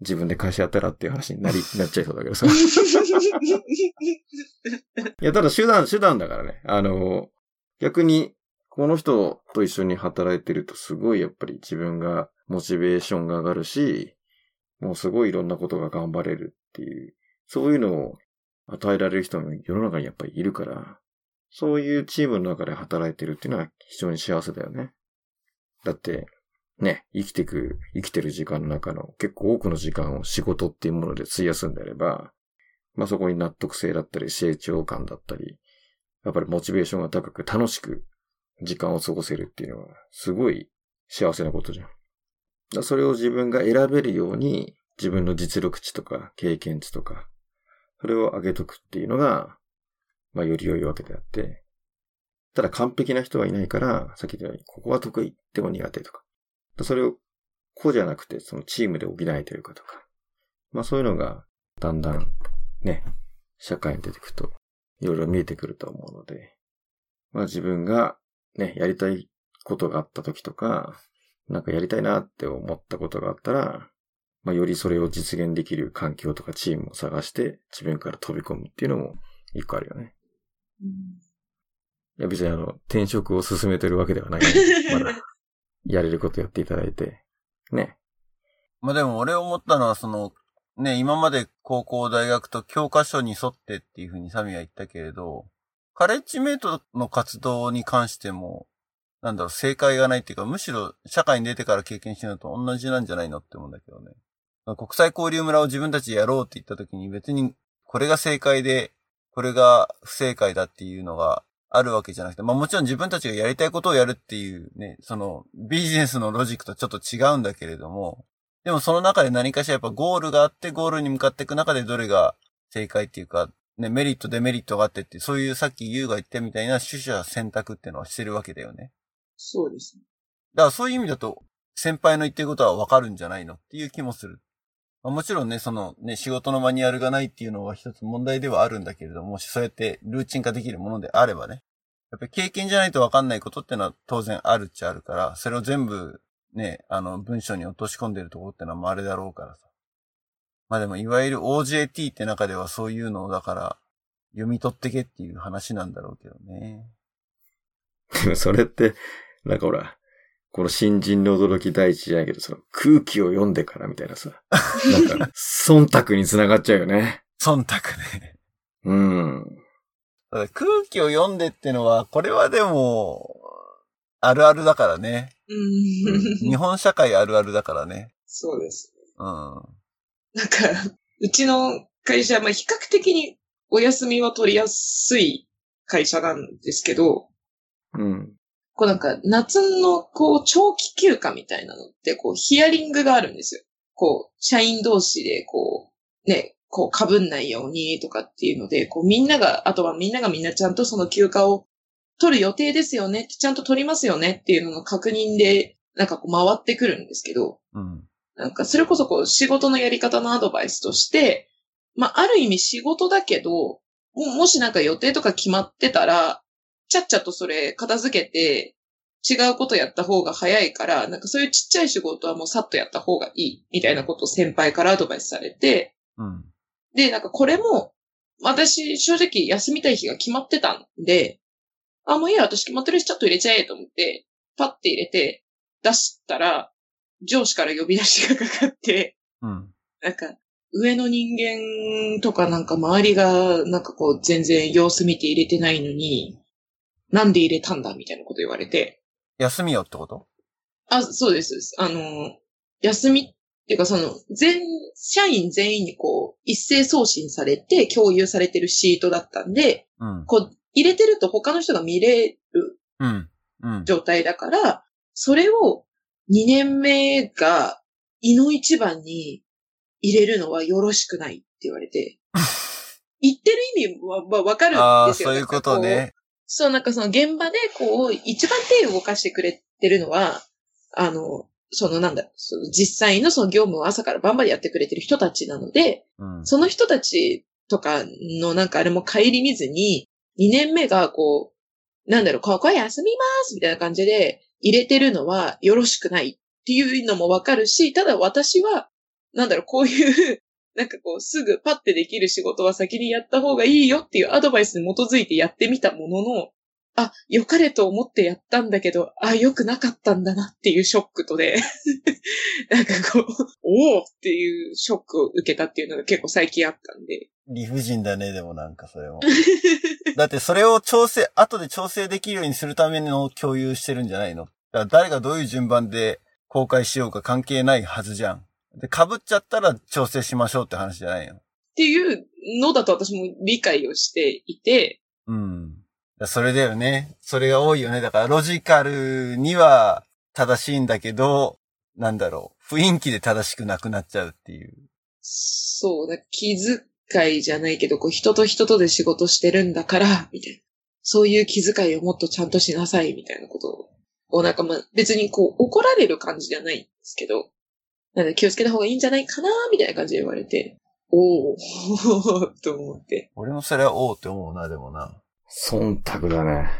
自分で会社やったらっていう話になり、なっちゃいそうだけどさ。いや、ただ手段、手段だからね。あの、逆に、この人と一緒に働いてるとすごいやっぱり自分がモチベーションが上がるし、もうすごいいろんなことが頑張れるっていう、そういうのを与えられる人も世の中にやっぱりいるから、そういうチームの中で働いてるっていうのは非常に幸せだよね。だって、ね、生きてく、生きてる時間の中の結構多くの時間を仕事っていうもので費やすんであれば、まあそこに納得性だったり成長感だったり、やっぱりモチベーションが高く楽しく時間を過ごせるっていうのはすごい幸せなことじゃん。だそれを自分が選べるように自分の実力値とか経験値とか、それを上げとくっていうのが、まあより良いわけであって、ただ完璧な人はいないから、さっき言ったように、ここは得意、でも苦手とか。それを、こうじゃなくて、そのチームで補えてるかとか。まあそういうのが、だんだん、ね、社会に出てくると、いろいろ見えてくると思うので、まあ自分が、ね、やりたいことがあった時とか、なんかやりたいなって思ったことがあったら、まあよりそれを実現できる環境とかチームを探して、自分から飛び込むっていうのも一個あるよね。いや別にあの、転職を進めてるわけではないので、まだ、やれることやっていただいて、ね。まあでも俺思ったのはその、ね、今まで高校、大学と教科書に沿ってっていうふうにサミは言ったけれど、カレッジメイトの活動に関しても、なんだろう、正解がないっていうか、むしろ社会に出てから経験してるのと同じなんじゃないのって思うんだけどね。国際交流村を自分たちでやろうって言った時に別にこれが正解で、これが不正解だっていうのがあるわけじゃなくて、まあもちろん自分たちがやりたいことをやるっていうね、そのビジネスのロジックとちょっと違うんだけれども、でもその中で何かしらやっぱゴールがあってゴールに向かっていく中でどれが正解っていうか、ね、メリット、デメリットがあってって、そういうさっきユウが言ったみたいな取捨選択っていうのはしてるわけだよね。そうですね。だからそういう意味だと、先輩の言ってることはわかるんじゃないのっていう気もする。まあもちろんね、そのね、仕事のマニュアルがないっていうのは一つ問題ではあるんだけれども、そうやってルーチン化できるものであればね。やっぱり経験じゃないとわかんないことっていうのは当然あるっちゃあるから、それを全部ね、あの文章に落とし込んでるところってのはまああれだろうからさ。まあでもいわゆる OJT って中ではそういうのをだから読み取ってけっていう話なんだろうけどね。で もそれって、なんかほら、この新人の驚き第一じゃないけど、その空気を読んでからみたいなさ、なんか、忖度につながっちゃうよね。忖度ね。うん。ただ空気を読んでってのは、これはでも、あるあるだからね。うん。日本社会あるあるだからね。そうです。うん。なんか、うちの会社、まあ、比較的にお休みは取りやすい会社なんですけど、うん。こうなんか、夏のこう、長期休暇みたいなのって、こう、ヒアリングがあるんですよ。こう、社員同士で、こう、ね、こう、被んないようにとかっていうので、こう、みんなが、あとはみんながみんなちゃんとその休暇を取る予定ですよね、ちゃんと取りますよねっていうのの確認で、なんかこう、回ってくるんですけど、うん。なんか、それこそこう、仕事のやり方のアドバイスとして、まあ、ある意味仕事だけど、ももしなんか予定とか決まってたら、ちゃっちゃとそれ片付けて、違うことやった方が早いから、なんかそういうちっちゃい仕事はもうさっとやった方がいい、みたいなことを先輩からアドバイスされて、うん。で、なんかこれも、私正直休みたい日が決まってたんで、あ、もういいや、私決まってるしちょっと入れちゃえと思って、パッて入れて、出したら、上司から呼び出しがかかって、うん。なんか、上の人間とかなんか周りがなんかこう全然様子見て入れてないのに、なんで入れたんだみたいなこと言われて。休みよってこと？あ、そうです。あの、休みっていうかその、全、社員全員にこう、一斉送信されて共有されてるシートだったんで、うん。こう、入れてると他の人が見れるうん。うん。状態だから、それを2年目が、胃の一番に入れるのはよろしくないって言われて、言ってる意味はわわかるああ、んですよ。そういうことね。そう、なんかその現場でこう、一番手を動かしてくれてるのは、あの、そのなんだ、その実際のその業務を朝から晩までやってくれてる人たちなので、うん。その人たちとかのなんかあれも顧みずに、2年目がこう、なんだろう、ここは休みますみたいな感じで入れてるのはよろしくないっていうのもわかるし、ただ私は、なんだろう、こういう、なんかこう、すぐパッてできる仕事は先にやった方がいいよっていうアドバイスに基づいてやってみたものの、あ、良かれと思ってやったんだけど、あ、良くなかったんだなっていうショックとで、なんかこう、おおっていうショックを受けたっていうのが結構最近あったんで。理不尽だね、でもなんかそれも。だってそれを調整、後で調整できるようにするための共有してるんじゃないの？だから誰がどういう順番で公開しようか関係ないはずじゃん。で、被っちゃったら調整しましょうって話じゃないの？っていうのだと私も理解をしていて、うん。だそれだよね。それが多いよね。だからロジカルには正しいんだけど、なんだろう。雰囲気で正しくなくなっちゃうっていう。そうだ、気遣いじゃないけど、こう人と人とで仕事してるんだから、みたいな。そういう気遣いをもっとちゃんとしなさい、みたいなことを、なんかまあ別にこう怒られる感じじゃないんですけど、なんで気をつけた方がいいんじゃないかな、みたいな感じで言われて、おお と思って。俺もそれはおうって思うな、でもな。忖度だね。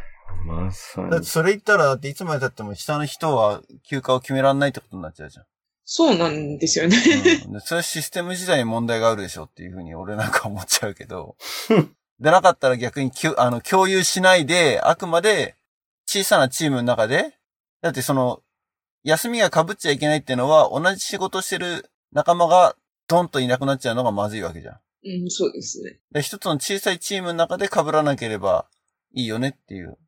まさにだって。それ言ったら、だっていつまで経っても下の人は休暇を決めらんないってことになっちゃうじゃん。そうなんですよね。うん、でそれはシステム自体に問題があるでしょっていうふうに俺なんか思っちゃうけど。でなかったら逆にきゅあの共有しないで、あくまで小さなチームの中で、だってその、休みが被っちゃいけないっていうのは、同じ仕事してる仲間がドンといなくなっちゃうのがまずいわけじゃん。うん、そうですね。で一つの小さいチームの中で被らなければいいよねっていう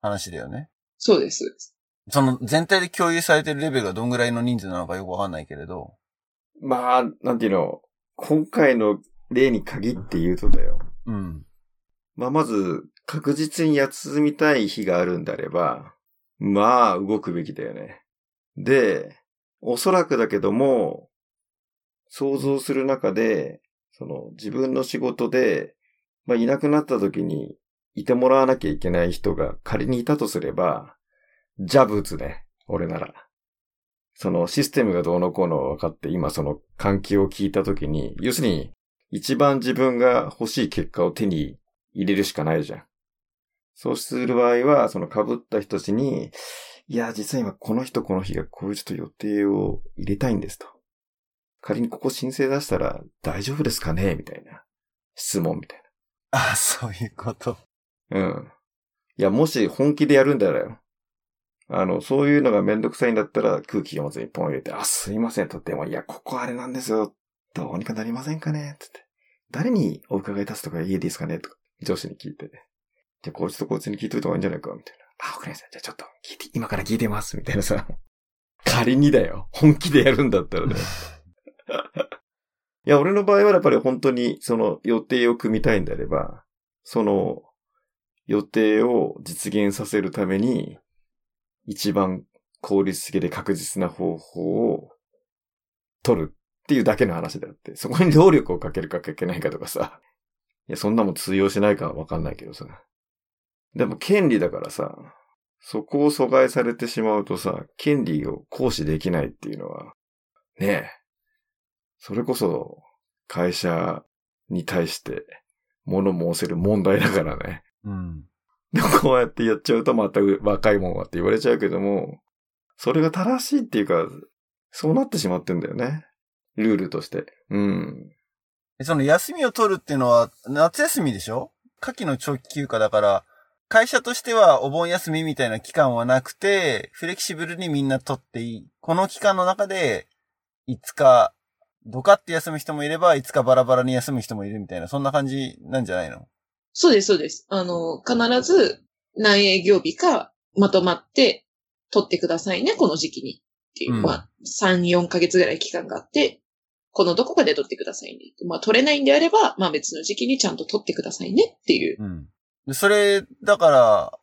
話だよね。そうです、そうです。その全体で共有されてるレベルがどんぐらいの人数なのかよくわかんないけれど。まあ、なんていうの、今回の例に限って言うとだよ。うん。まあ、まず、確実に休みたい日があるんであれば、まあ、動くべきだよね。で、おそらくだけども、想像する中で、その、自分の仕事で、まあ、いなくなった時に、いてもらわなきゃいけない人が仮にいたとすれば、ジャブ打つね。俺なら。そのシステムがどうのこうの分かって、今その環境を聞いた時に、要するに、一番自分が欲しい結果を手に入れるしかないじゃん。そうする場合は、その被った人たちに、いや、実は今この人この日がこういうちょっと予定を入れたいんですと。仮にここ申請出したら大丈夫ですかね？みたいな。質問みたいあ、そういうこと。な。うん。いや、もし本気でやるんだよ。あの、そういうのがめんどくさいんだったら空気読まずにポン入れて、あ、すいません、とっても、いや、ここあれなんですよ。どうにかなりませんかね？つって。誰にお伺い立つとかいいですかね？とか、上司に聞いて。じゃあ、こいつとこいつに聞いといた方がいいんじゃないか？みたいな。あ、わかりました。じゃあちょっと聞いて、今から聞いてます。みたいなさ。仮にだよ。本気でやるんだったらね。いや、俺の場合はやっぱり本当にその予定を組みたいんであれば、その予定を実現させるために、一番効率的で確実な方法を取るっていうだけの話であって、そこに労力をかけるかかけないかとかさ、いや、そんなもん通用しないかはわかんないけどさ。でも権利だからさ、そこを阻害されてしまうとさ、権利を行使できないっていうのは、ねえ、それこそ会社に対して物申せる問題だからね。うん。でもこうやってやっちゃうとまた若いもんはって言われちゃうけども、それが正しいっていうか、そうなってしまってんだよね。ルールとして。うん。その休みを取るっていうのは夏休みでしょ？夏季の長期休暇だから、会社としてはお盆休みみたいな期間はなくて、フレキシブルにみんな取っていい。この期間の中で、5日、ドカって休む人もいれば、5日バラバラに休む人もいるみたいな、そんな感じなんじゃないの？そうです、そうです。あの、必ず何営業日かまとまって取ってくださいね、この時期に。っていう、うんまあ、3、4ヶ月ぐらい期間があって、このどこかで取ってくださいね。まあ、取れないんであれば、まあ別の時期にちゃんと取ってくださいねっていう。うん。でそれ、だから、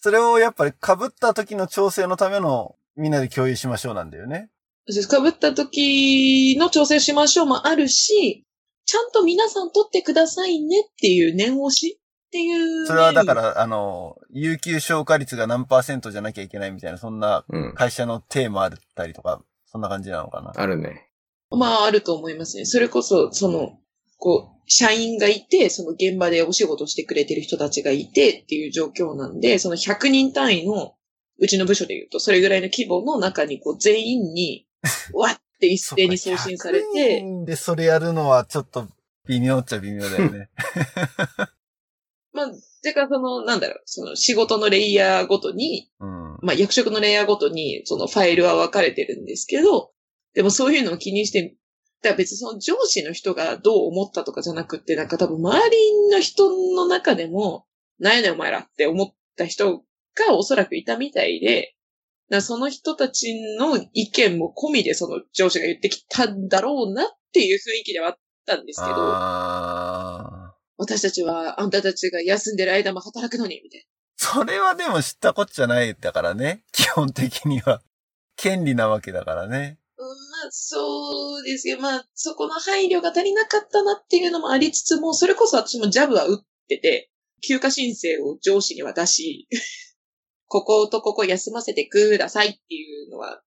それをやっぱり被った時の調整のためのみんなで共有しましょうなんだよね。被った時の調整しましょうもあるし、ちゃんと皆さん取ってくださいねっていう念押しっていう。それはだか。ら、あの、有給消化率が何パーセントじゃなきゃいけないみたいな、そんなうん。会社のテーマあったりとか、そんな感じなのかな。あるね。まあ、あると思いますね。それこそ、その、こう、社員がいて、その現場でお仕事してくれてる人たちがいてっていう状況なんで、その100人単位の、うちの部署で言うと、それぐらいの規模の中に、こう、全員に、わって一斉に送信され100て、人でそれやるのはちょっと微妙っちゃ微妙だよね。まあ、てかその、なんだろう、その仕事のレイヤーごとに、うん。まあ役職のレイヤーごとに、そのファイルは分かれてるんですけど、でもそういうのを気にして、だ別にその上司の人がどう思ったとかじゃなくって、なんか多分周りの人の中でも、なんやねんお前らって思った人がおそらくいたみたいで、だその人たちの意見も込みでその上司が言ってきたんだろうなっていう雰囲気ではあったんですけど、私たちはあんたたちが休んでる間も働くのに、みたいな。それはでも知ったこっちゃないだからね。基本的には。権利なわけだからね。うんまあ、そうですけど、まあ、そこの配慮が足りなかったなっていうのもありつつも、それこそ私もジャブは打ってて、休暇申請を上司には出し、こことここ休ませてくださいっていうのは、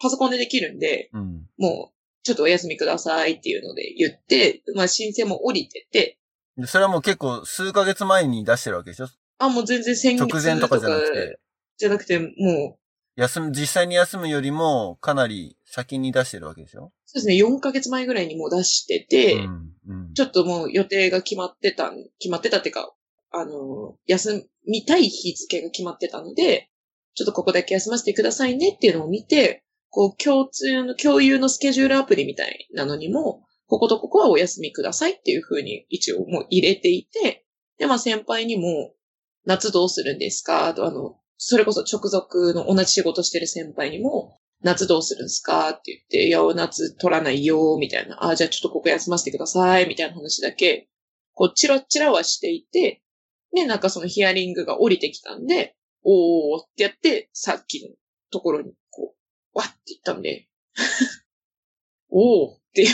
パソコンでできるんで、うん。もう、ちょっとお休みくださいっていうので言って、まあ申請も降りてて、でそれはもう結構数ヶ月前に出してるわけでしょ？あ、もう全然先月直前とかじゃなくて。じゃなくて、もう、休む、実際に休むよりもかなり先に出してるわけでしょ？そうですね、4ヶ月前ぐらいにもう出してて、うん。うん。ちょっともう予定が決まってたん、決まってたっていうか、あの、休みたい日付が決まってたので、ちょっとここだけ休ませてくださいねっていうのを見て、こう、共通の、共有のスケジュールアプリみたいなのにも、こことここはお休みくださいっていうふうに一応もう入れていて、で、まあ先輩にも、夏どうするんですか？あとあの、それこそ直属の同じ仕事してる先輩にも、夏どうするんですか？って言って、いや、夏取らないよ、みたいな。あ、じゃあちょっとここ休ませてください、みたいな話だけ、こう、チラチラはしていて、で、なんかそのヒアリングが降りてきたんで、おーってやって、さっきのところに、こう、わって言ったんで、おーって。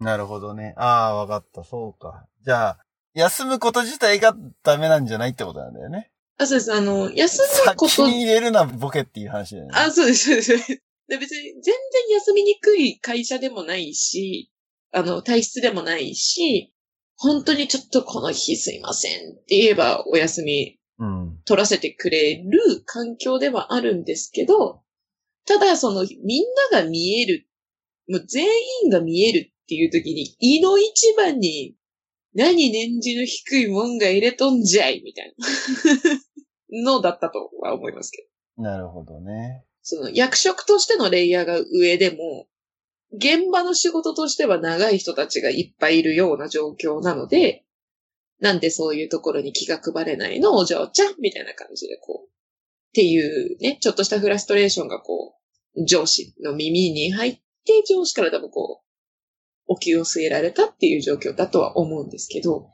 なるほどね。ああ、わかった。そうか。じゃあ、休むこと自体がダメなんじゃないってことなんだよね。あ、そうです。あの、休むこと、先に入れるな、ボケっていう話だよね。あ、そうです、そうです。で別に全然休みにくい会社でもないし、あの、体質でもないし、本当にちょっとこの日すいませんって言えばお休みうん。取らせてくれる環境ではあるんですけど、ただそのみんなが見える、もう全員が見えるっていう時に、胃の一番に何年次の低いもんが入れとんじゃいみたいな のだったとは思いますけど。なるほどね。その役職としてのレイヤーが上でも、現場の仕事としては長い人たちがいっぱいいるような状況なので、なんでそういうところに気が配れないの？お嬢ちゃんみたいな感じでこう、っていうね、ちょっとしたフラストレーションがこう、上司の耳に入って、上司から多分こう、お気を据えられたっていう状況だとは思うんですけど、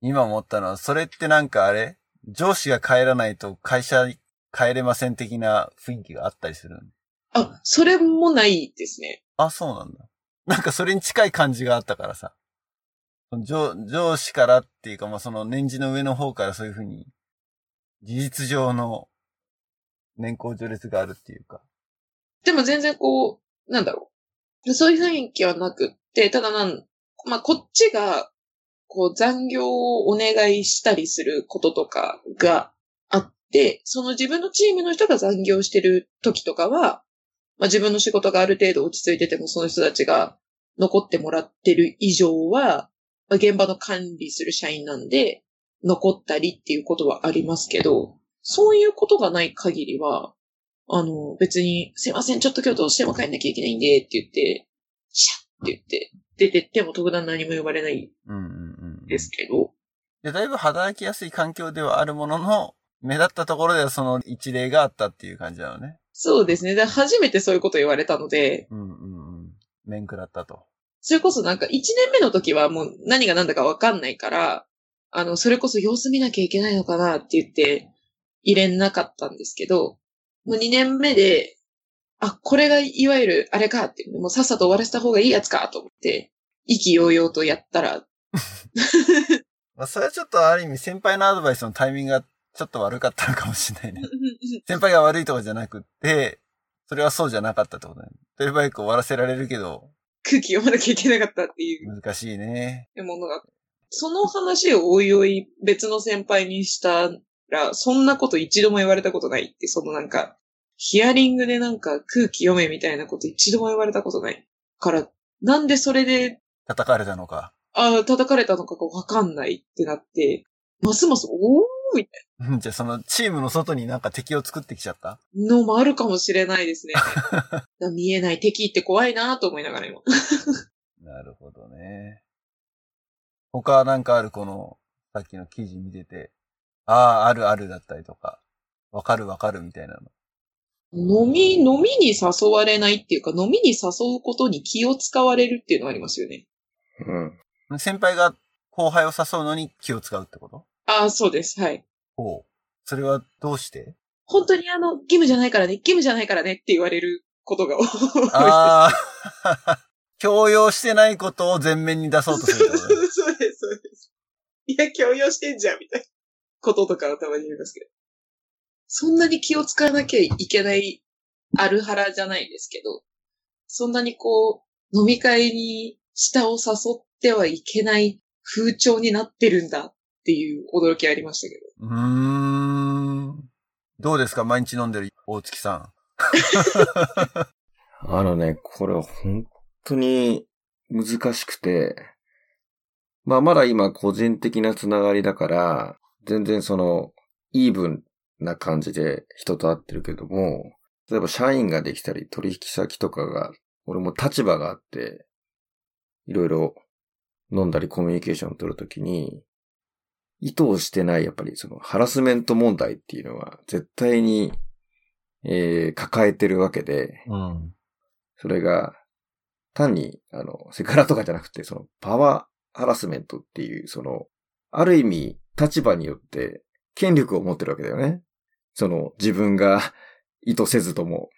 今思ったのは、それってなんかあれ？上司が帰らないと会社帰れません的な雰囲気があったりするあ、それもないですね。あ、そうなんだ。なんかそれに近い感じがあったからさ。上上司からっていうか、まあ、その年次の上の方からそういうふうに、事実上の年功序列があるっていうか。でも全然こう、なんだろう。そういう雰囲気はなくって、ただなん、まあ、こっちが、こう残業をお願いしたりすることとかがあって、その自分のチームの人が残業してる時とかは、まあ、自分の仕事がある程度落ち着いてても、その人たちが残ってもらってる以上は、まあ、現場の管理する社員なんで、残ったりっていうことはありますけど、そういうことがない限りは、あの、別に、すいません、ちょっと今日どうしても帰んなきゃいけないんで、って言って、シャッって言って、出てっても特段何も呼ばれないうんうんうん。ですけど、で、だいぶ働きやすい環境ではあるものの、目立ったところではその一例があったっていう感じなのね。そうですね。で初めてそういうこと言われたので、うんうんうん。面食らったと。それこそなんか1年目の時はもう何が何だかわかんないから、あの、それこそ様子見なきゃいけないのかなって言って入れなかったんですけど、もう2年目で、あ、これがいわゆるあれかって、もうさっさと終わらせた方がいいやつかと思って、意気揚々とやったら、まあ、それはちょっとある意味先輩のアドバイスのタイミングがちょっと悪かったのかもしれないね。先輩が悪いとかじゃなくって、それはそうじゃなかったってことね。トイレバイク終わらせられるけど、空気読まなきゃいけなかったっていう難しいね。ものが。その話をおいおい別の先輩にしたら、そんなこと一度も言われたことないって、そのなんか、ヒアリングでなんか空気読めみたいなこと一度も言われたことない。から、なんでそれで、叩かれたのか。ああ、叩かれたのかがわかんないってなって、ますます、おーみたいうん じゃあそのチームの外になんか敵を作ってきちゃった？なのもあるかもしれないですね。見えない敵って怖いなと思いながら今。なるほどね。他なんかあるこの、さっきの記事見てて、ああ、あるあるだったりとか、わかるわかるみたいなの。飲み、飲みに誘われないっていうか、飲みに誘うことに気を使われるっていうのがありますよね。うん。先輩が後輩を誘うのに気を使うってこと？ああ、そうです。はい。ほう。それはどうして？本当にあの、義務じゃないからね、義務じゃないからねって言われることが多いです。ああ、強要してないことを前面に出そうとする。そうです、そうです。いや、強要してんじゃん、みたいなこととかはたまに言いますけど。そんなに気を使わなきゃいけない、あるはらじゃないですけど、そんなにこう、飲み会に舌を誘ってはいけない風潮になってるんだっていう驚きありましたけど。うーん。どうですか？毎日飲んでる大月さん。あのね、これは本当に難しくて、まあまだ今個人的なつながりだから、全然その、イーブンな感じで人と会ってるけども、例えば社員ができたり取引先とかが、俺も立場があって、いろいろ飲んだりコミュニケーションを取るときに、意図をしてないやっぱりそのハラスメント問題っていうのは絶対に、えー抱えてるわけで、うん。それが、単に、あの、セクハラとかじゃなくて、その、パワーハラスメントっていう、その、ある意味、立場によって、権力を持ってるわけだよね。その、自分が 意図せずとも。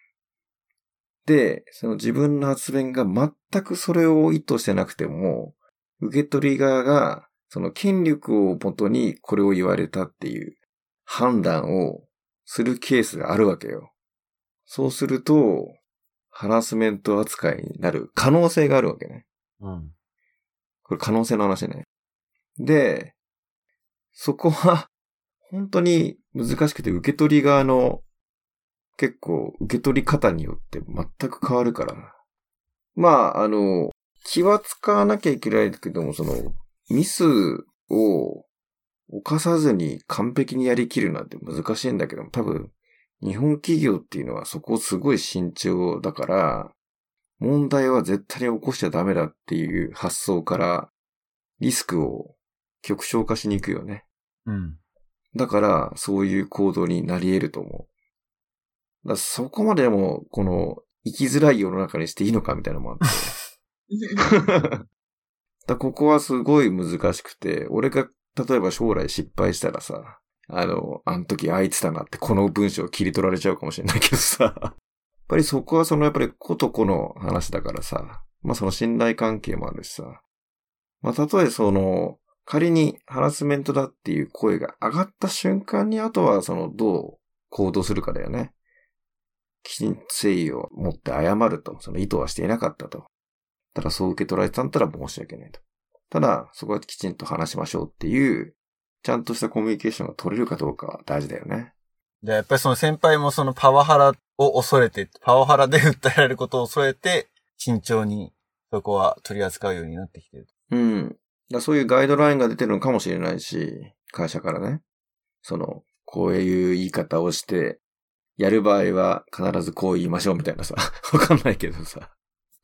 で、その自分の発言が全くそれを意図してなくても、受け取り側が、その権力をもとにこれを言われたっていう判断をするケースがあるわけよ。そうすると、ハラスメント扱いになる可能性があるわけね。うん。これ可能性の話ね。で、そこは、本当に難しくて受け取り側の結構受け取り方によって全く変わるから。まあ、あの、気は使わなきゃいけないけども、その、ミスを犯さずに完璧にやりきるなんて難しいんだけども、多分、日本企業っていうのはそこすごい慎重だから、問題は絶対に起こしちゃダメだっていう発想から、リスクを極小化しに行くよね。うん。だから、そういう行動になり得ると思う。だそこまでも、この、生きづらい世の中にしていいのかみたいなのもあって。だここはすごい難しくて、俺が例えば将来失敗したらさ、あの、あの時あいつだなってこの文章を切り取られちゃうかもしれないけどさ、やっぱりそこはそのやっぱり子と子の話だからさ、まあその信頼関係もあるしさ、まあたとえその、仮にハラスメントだっていう声が上がった瞬間に、あとはそのどう行動するかだよね。きちんと誠意を持って謝ると、その意図はしていなかったと。ただそう受け取られてたんだったら申し訳ないと。ただ、そこはきちんと話しましょうっていう、ちゃんとしたコミュニケーションが取れるかどうかは大事だよね。じゃあやっぱりその先輩もそのパワハラを恐れて、パワハラで訴えられることを恐れて、慎重にそこは取り扱うようになってきてる。うん。だそういうガイドラインが出てるのかもしれないし、会社からね。その、こういう言い方をして、やる場合は必ずこう言いましょうみたいなさ、わかんないけどさ。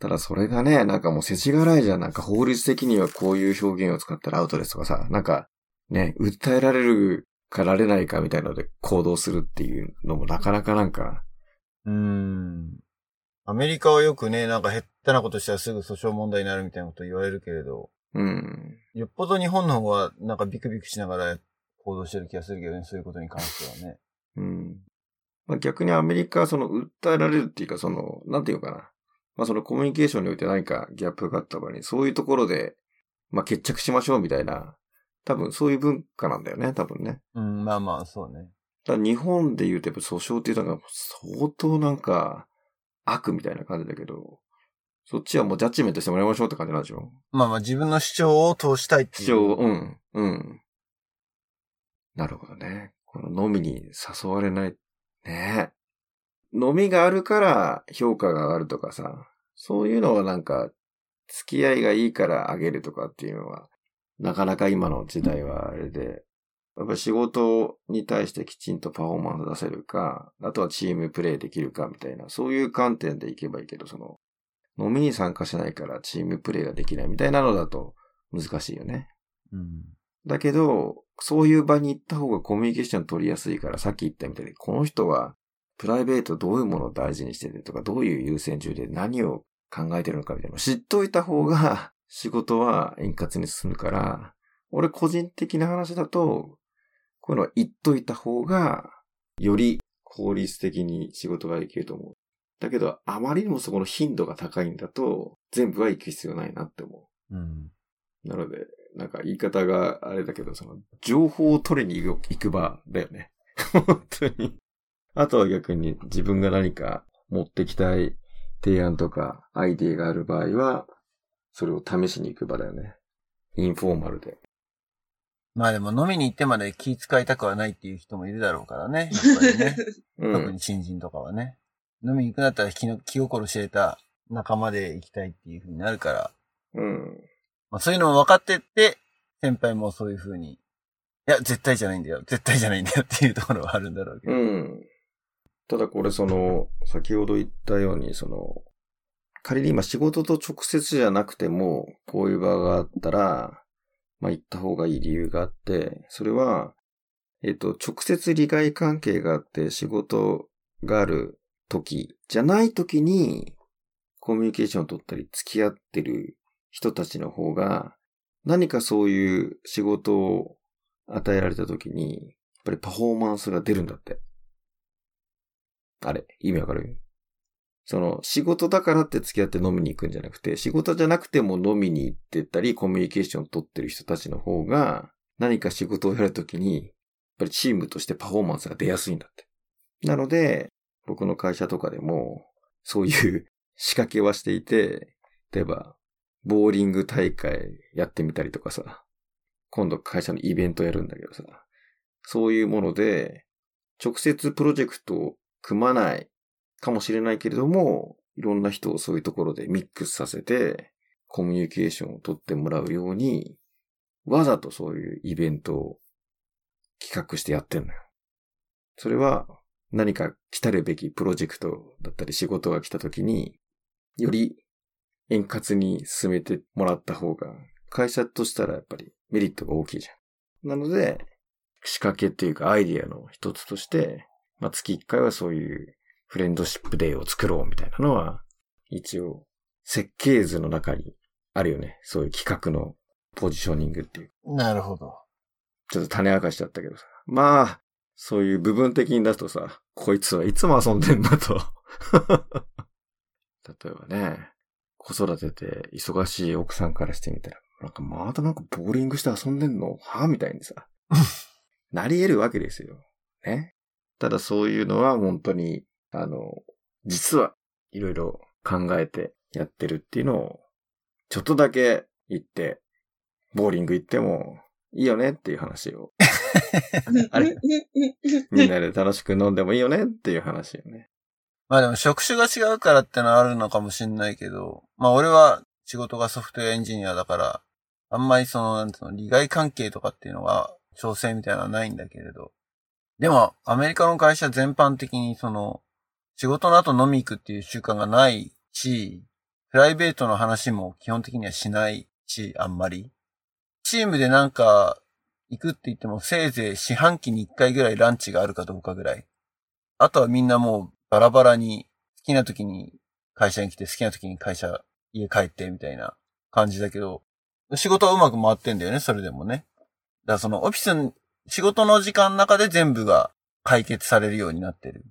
ただそれがね、なんかもう世知辛いじゃん。なんか法律的にはこういう表現を使ったらアウトですとかさ、なんか、ね、訴えられるかられないかみたいなので行動するっていうのもなかなかなんか、うーん。アメリカはよくね、なんか減ったなことしたらすぐ訴訟問題になるみたいなこと言われるけれど、うん。よっぽど日本の方がなんかビクビクしながら行動してる気がするけどね、そういうことに関してはね。うん。まあ、逆にアメリカはその訴えられるっていうか、その、なんていうかな。まあそのコミュニケーションにおいて何かギャップがあった場合に、そういうところで、まあ決着しましょうみたいな多分そういう文化なんだよね、多分ね。うん、まあまあ、そうね。だ日本で言うとやっぱ訴訟っていうのが相当なんか悪みたいな感じだけど、そっちはもうジャッジメントしてもらいましょうって感じなんでしょ？まあまあ、自分の主張を通したいっていう。主張、うん、うん。なるほどね。この飲みに誘われない。ね飲みがあるから評価が上がるとかさ、そういうのはなんか、付き合いがいいからあげるとかっていうのは、なかなか今の時代はあれで、やっぱり仕事に対してきちんとパフォーマンス出せるか、あとはチームプレイできるかみたいな、そういう観点でいけばいいけど、その、飲みに参加しないからチームプレイができないみたいなのだと難しいよね。うん。だけど、そういう場に行った方がコミュニケーション取りやすいから、さっき言ったみたいに、この人はプライベートどういうものを大事にしててとか、どういう優先順位で何を考えてるのかみたいなのを知っといた方が、仕事は円滑に進むから、俺個人的な話だと、こういうのは言っといた方が、より効率的に仕事ができると思う。だけど、あまりにもそこの頻度が高いんだと、全部は行く必要ないなって思う。うん。なので、なんか言い方があれだけど、その、情報を取りに行く場だよね。本当に。あとは逆に自分が何か持ってきたい提案とかアイディアがある場合は、それを試しに行く場だよね。インフォーマルで。まあでも飲みに行ってまで気遣いたくはないっていう人もいるだろうからね。やっぱりね。うん特に。新人とかはね。飲みに行くんだったら気の気心知れた仲間で行きたいっていう風になるから。うん。まあそういうのも分かってって、先輩もそういう風に、いや、絶対じゃないんだよ。絶対じゃないんだよっていうところはあるんだろうけど。うん。ただこれその、先ほど言ったように、その、仮に今仕事と直接じゃなくても、こういう場があったら、まあ行った方がいい理由があって、それは、えっと、直接利害関係があって仕事がある時じゃない時に、コミュニケーションを取ったり付き合ってる人たちの方が、何かそういう仕事を与えられた時に、やっぱりパフォーマンスが出るんだって。あれ、意味わかる？その、仕事だからって付き合って飲みに行くんじゃなくて、仕事じゃなくても飲みに行ってたり、コミュニケーションを取ってる人たちの方が、何か仕事をやるときに、やっぱりチームとしてパフォーマンスが出やすいんだって。なので、僕の会社とかでも、そういう 仕掛けはしていて、例えば、ボーリング大会やってみたりとかさ、今度会社のイベントやるんだけどさ、そういうもので、直接プロジェクトを組まないかもしれないけれども、いろんな人をそういうところでミックスさせて、コミュニケーションを取ってもらうように、わざとそういうイベントを企画してやってんのよ。それは何か来たるべきプロジェクトだったり仕事が来た時に、より円滑に進めてもらった方が、会社としたらやっぱりメリットが大きいじゃん。なので、仕掛けっていうかアイディアの一つとして、まあ、月一回はそういうフレンドシップデーを作ろうみたいなのは、一応、設計図の中にあるよね。そういう企画のポジショニングっていう。なるほど。ちょっと種明かしちゃったけどさ。まあ、そういう部分的に出すとさ、こいつはいつも遊んでんだと。例えばね、子育てて忙しい奥さんからしてみたら、なんかまたなんかボーリングして遊んでんの？は？みたいにさ、なり得るわけですよ。ね？ただそういうのは本当に、あの、実はいろいろ考えてやってるっていうのを、ちょっとだけ言って、ボーリング行ってもいいよねっていう話を、あれ？みんなで楽しく飲んでもいいよね？っていう話よね。まあでも職種が違うからってのはあるのかもしんないけど、まあ俺は仕事がソフトウェアエンジニアだから、あんまりその、なんつうの、利害関係とかっていうのが、調整みたいなのはないんだけれど。でも、アメリカの会社全般的にその、仕事の後飲み行くっていう習慣がないし、プライベートの話も基本的にはしないし、あんまり。チームでなんか、行くって言ってもせいぜい四半期に一回ぐらいランチがあるかどうかぐらい。あとはみんなもうバラバラに好きな時に会社に来て好きな時に会社家帰ってみたいな感じだけど、仕事はうまく回ってんだよね、それでもね。だからそのオフィスに、仕事の時間の中で全部が解決されるようになってる。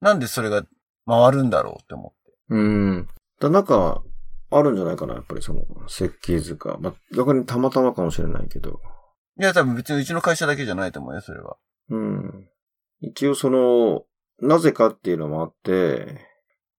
なんでそれが回るんだろうって思って。うん。だなんか、あるんじゃないかな、やっぱりその、設計図か。まあ、逆にたまたまかもしれないけど、いや、多分別にうちの会社だけじゃないと思うよ、それは。うん。一応その、なぜかっていうのもあって、やっ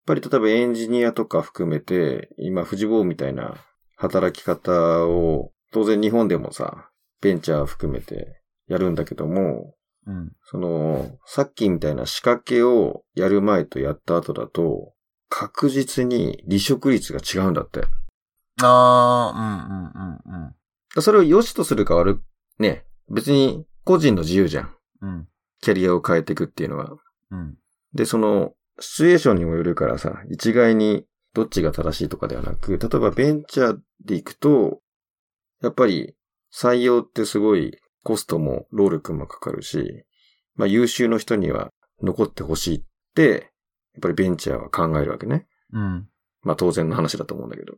ぱり例えばエンジニアとか含めて、今、藤坊みたいな働き方を、当然日本でもさ、ベンチャー含めてやるんだけども、うん。その、さっきみたいな仕掛けをやる前とやった後だと、確実に離職率が違うんだって。あー、うん、うん、うん、それを良しとするか悪く、ね、別に個人の自由じゃん。うん。うん。キャリアを変えていくっていうのは。うん。で、その、シチュエーションにもよるからさ、一概にどっちが正しいとかではなく、例えばベンチャーで行くと、やっぱり採用ってすごいコストも労力もかかるし、まあ優秀の人には残ってほしいって、やっぱりベンチャーは考えるわけね。うん。まあ当然の話だと思うんだけど。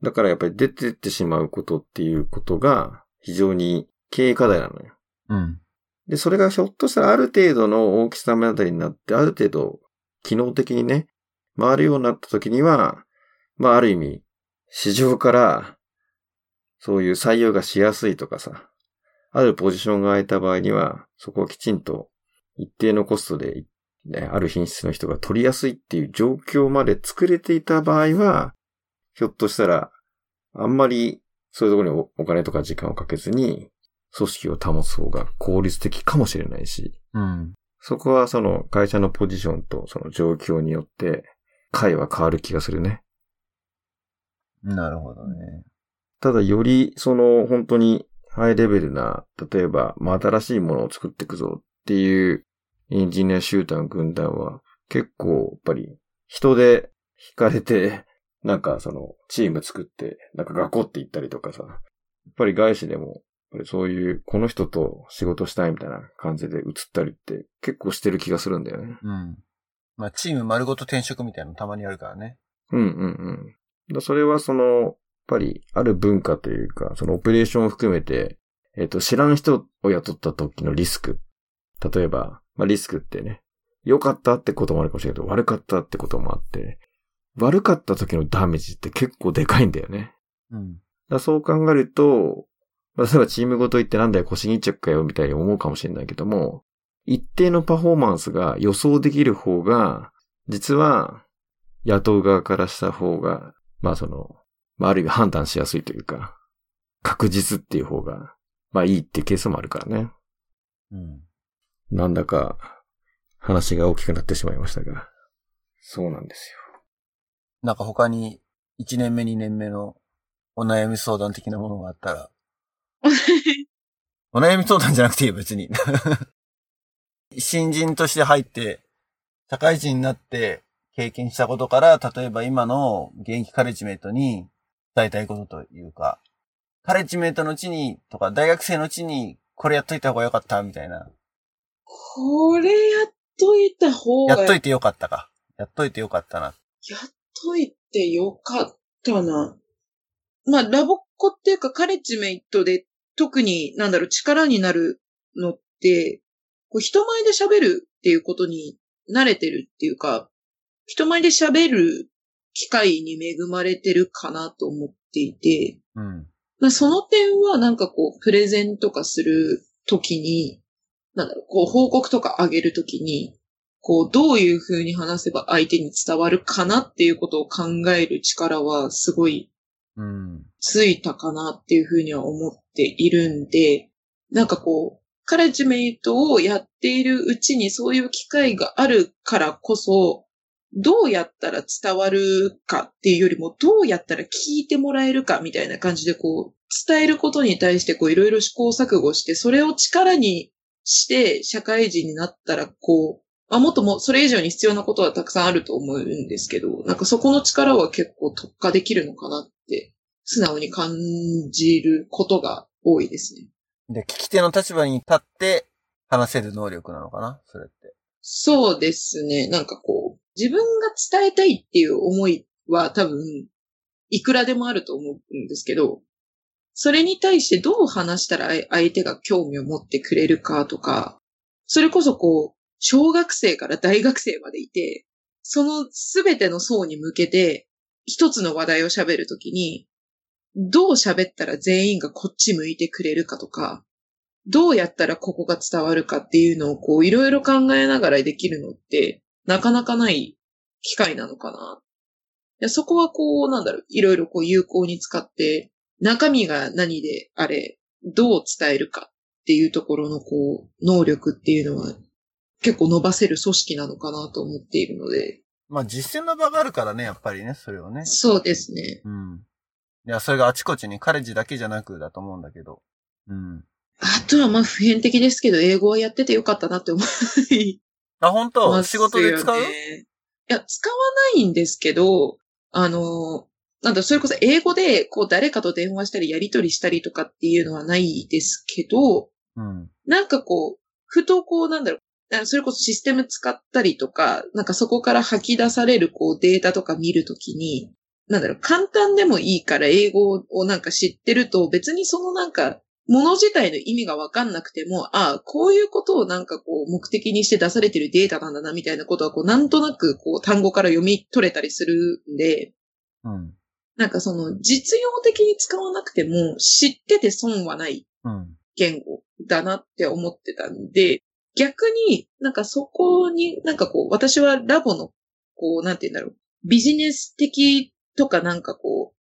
だからやっぱり出てってしまうことっていうことが非常に経営課題なのよ。うん。で、それがひょっとしたらある程度の大きさ目あたりになって、ある程度機能的にね、回るようになった時には、まあある意味、市場から、そういう採用がしやすいとかさ、あるポジションが空いた場合には、そこをきちんと一定のコストで、ね、ある品質の人が取りやすいっていう状況まで作れていた場合は、ひょっとしたら、あんまりそういうところにおお金とか時間をかけずに、組織を保つ方が効率的かもしれないし、うん。そこはその会社のポジションとその状況によって、回は変わる気がするね。なるほどね。ただよりその本当にハイレベルな、例えば、まあ、新しいものを作っていくぞっていうエンジニア集団軍団は結構やっぱり人で惹かれて、なんかそのチーム作って、なんか学校って行ったりとかさ、やっぱり外資でも、やっぱりそういうこの人と仕事したいみたいな感じで移ったりって結構してる気がするんだよね。うん。まあ、チーム丸ごと転職みたいなのたまにあるからね。うんうんうん。だそれはその、ぱりある文化というか、そのオペレーションを含めて、えっ、と、知らん人を雇った時のリスク。例えば、まあリスクってね、良かったってこともあるかもしれないけど、悪かったってこともあって、悪かった時のダメージって結構でかいんだよね。うん。だそう考えると、まあ例えばチームごと行ってなんだよ腰に着かよみたいに思うかもしれないけども、一定のパフォーマンスが予想できる方が、実は雇う側からした方が、まあその、まあある意味判断しやすいというか、確実っていう方が、まあいいっていうケースもあるからね。うん。なんだか話が大きくなってしまいましたが。そうなんですよ。なんか他に、1年目2年目のお悩み相談的なものがあったら、お悩み相談じゃなくていいよ、別に。新人として入って、社会人になって経験したことから、例えば今の現役カレッジメイトに伝えたいことというか、カレッジメイトのうちに、とか大学生のうちに、これやっといた方がよかった、みたいな。これやっといた方が、やっといてよかったか。やっといてよかったな。やっといてよかったな。まあ、ラボっ子っていうかカレッジメイトで特に、なんだろう、力になるのって、こう人前で喋るっていうことに慣れてるっていうか、人前で喋る機会に恵まれてるかなと思っていて、うん。まあ、その点はなんかこう、プレゼンとかするときに、なんだろう、こう、報告とかあげるときに、こう、どういう風に話せば相手に伝わるかなっていうことを考える力はすごいうん。ついたかなっていう風には思っているんで、なんかこう、カレッジメイトをやっているうちにそういう機会があるからこそ、どうやったら伝わるかっていうよりも、どうやったら聞いてもらえるかみたいな感じでこう、伝えることに対してこういろいろ試行錯誤して、それを力にして社会人になったらこう、まあ、もっともそれ以上に必要なことはたくさんあると思うんですけど、なんかそこの力は結構特化できるのかなって、素直に感じることが多いですね。で、聞き手の立場に立って話せる能力なのかなそれって。そうですね。なんかこう、自分が伝えたいっていう思いは多分、いくらでもあると思うんですけど、それに対してどう話したら相手が興味を持ってくれるかとか、それこそこう、小学生から大学生までいて、そのすべての層に向けて、一つの話題を喋るときに、どう喋ったら全員がこっち向いてくれるかとか、どうやったらここが伝わるかっていうのをこういろいろ考えながらできるのってなかなかない機会なのかな。いやそこはこうなんだろう、いろいろこう有効に使って中身が何であれ、どう伝えるかっていうところのこう能力っていうのは結構伸ばせる組織なのかなと思っているので。まあ実践の場があるからね、やっぱりね、それをね。そうですね。うん。いや、それがあちこちにカレッジだけじゃなくだと思うんだけど。うん。あとはまあ普遍的ですけど、英語はやっててよかったなって思い。あ、本当？ね。仕事で使う？いや、使わないんですけど、あの、なんだ、それこそ英語で、こう、誰かと電話したり、やりとりしたりとかっていうのはないですけど、うん。なんかこう、ふとこう、なんだろう、あそれこそシステム使ったりとか、なんかそこから吐き出されるこうデータとか見るときに、なんだろう、簡単でもいいから英語をなんか知ってると、別にそのなんか、もの自体の意味がわかんなくても、ああ、こういうことをなんかこう目的にして出されてるデータなんだなみたいなことはこうなんとなくこう単語から読み取れたりするんで、うん。なんかその実用的に使わなくても知ってて損はないうん。言語だなって思ってたんで、逆になんかそこになんかこう私はラボのこうなんて言うんだろう、ビジネス的とかなんかこう、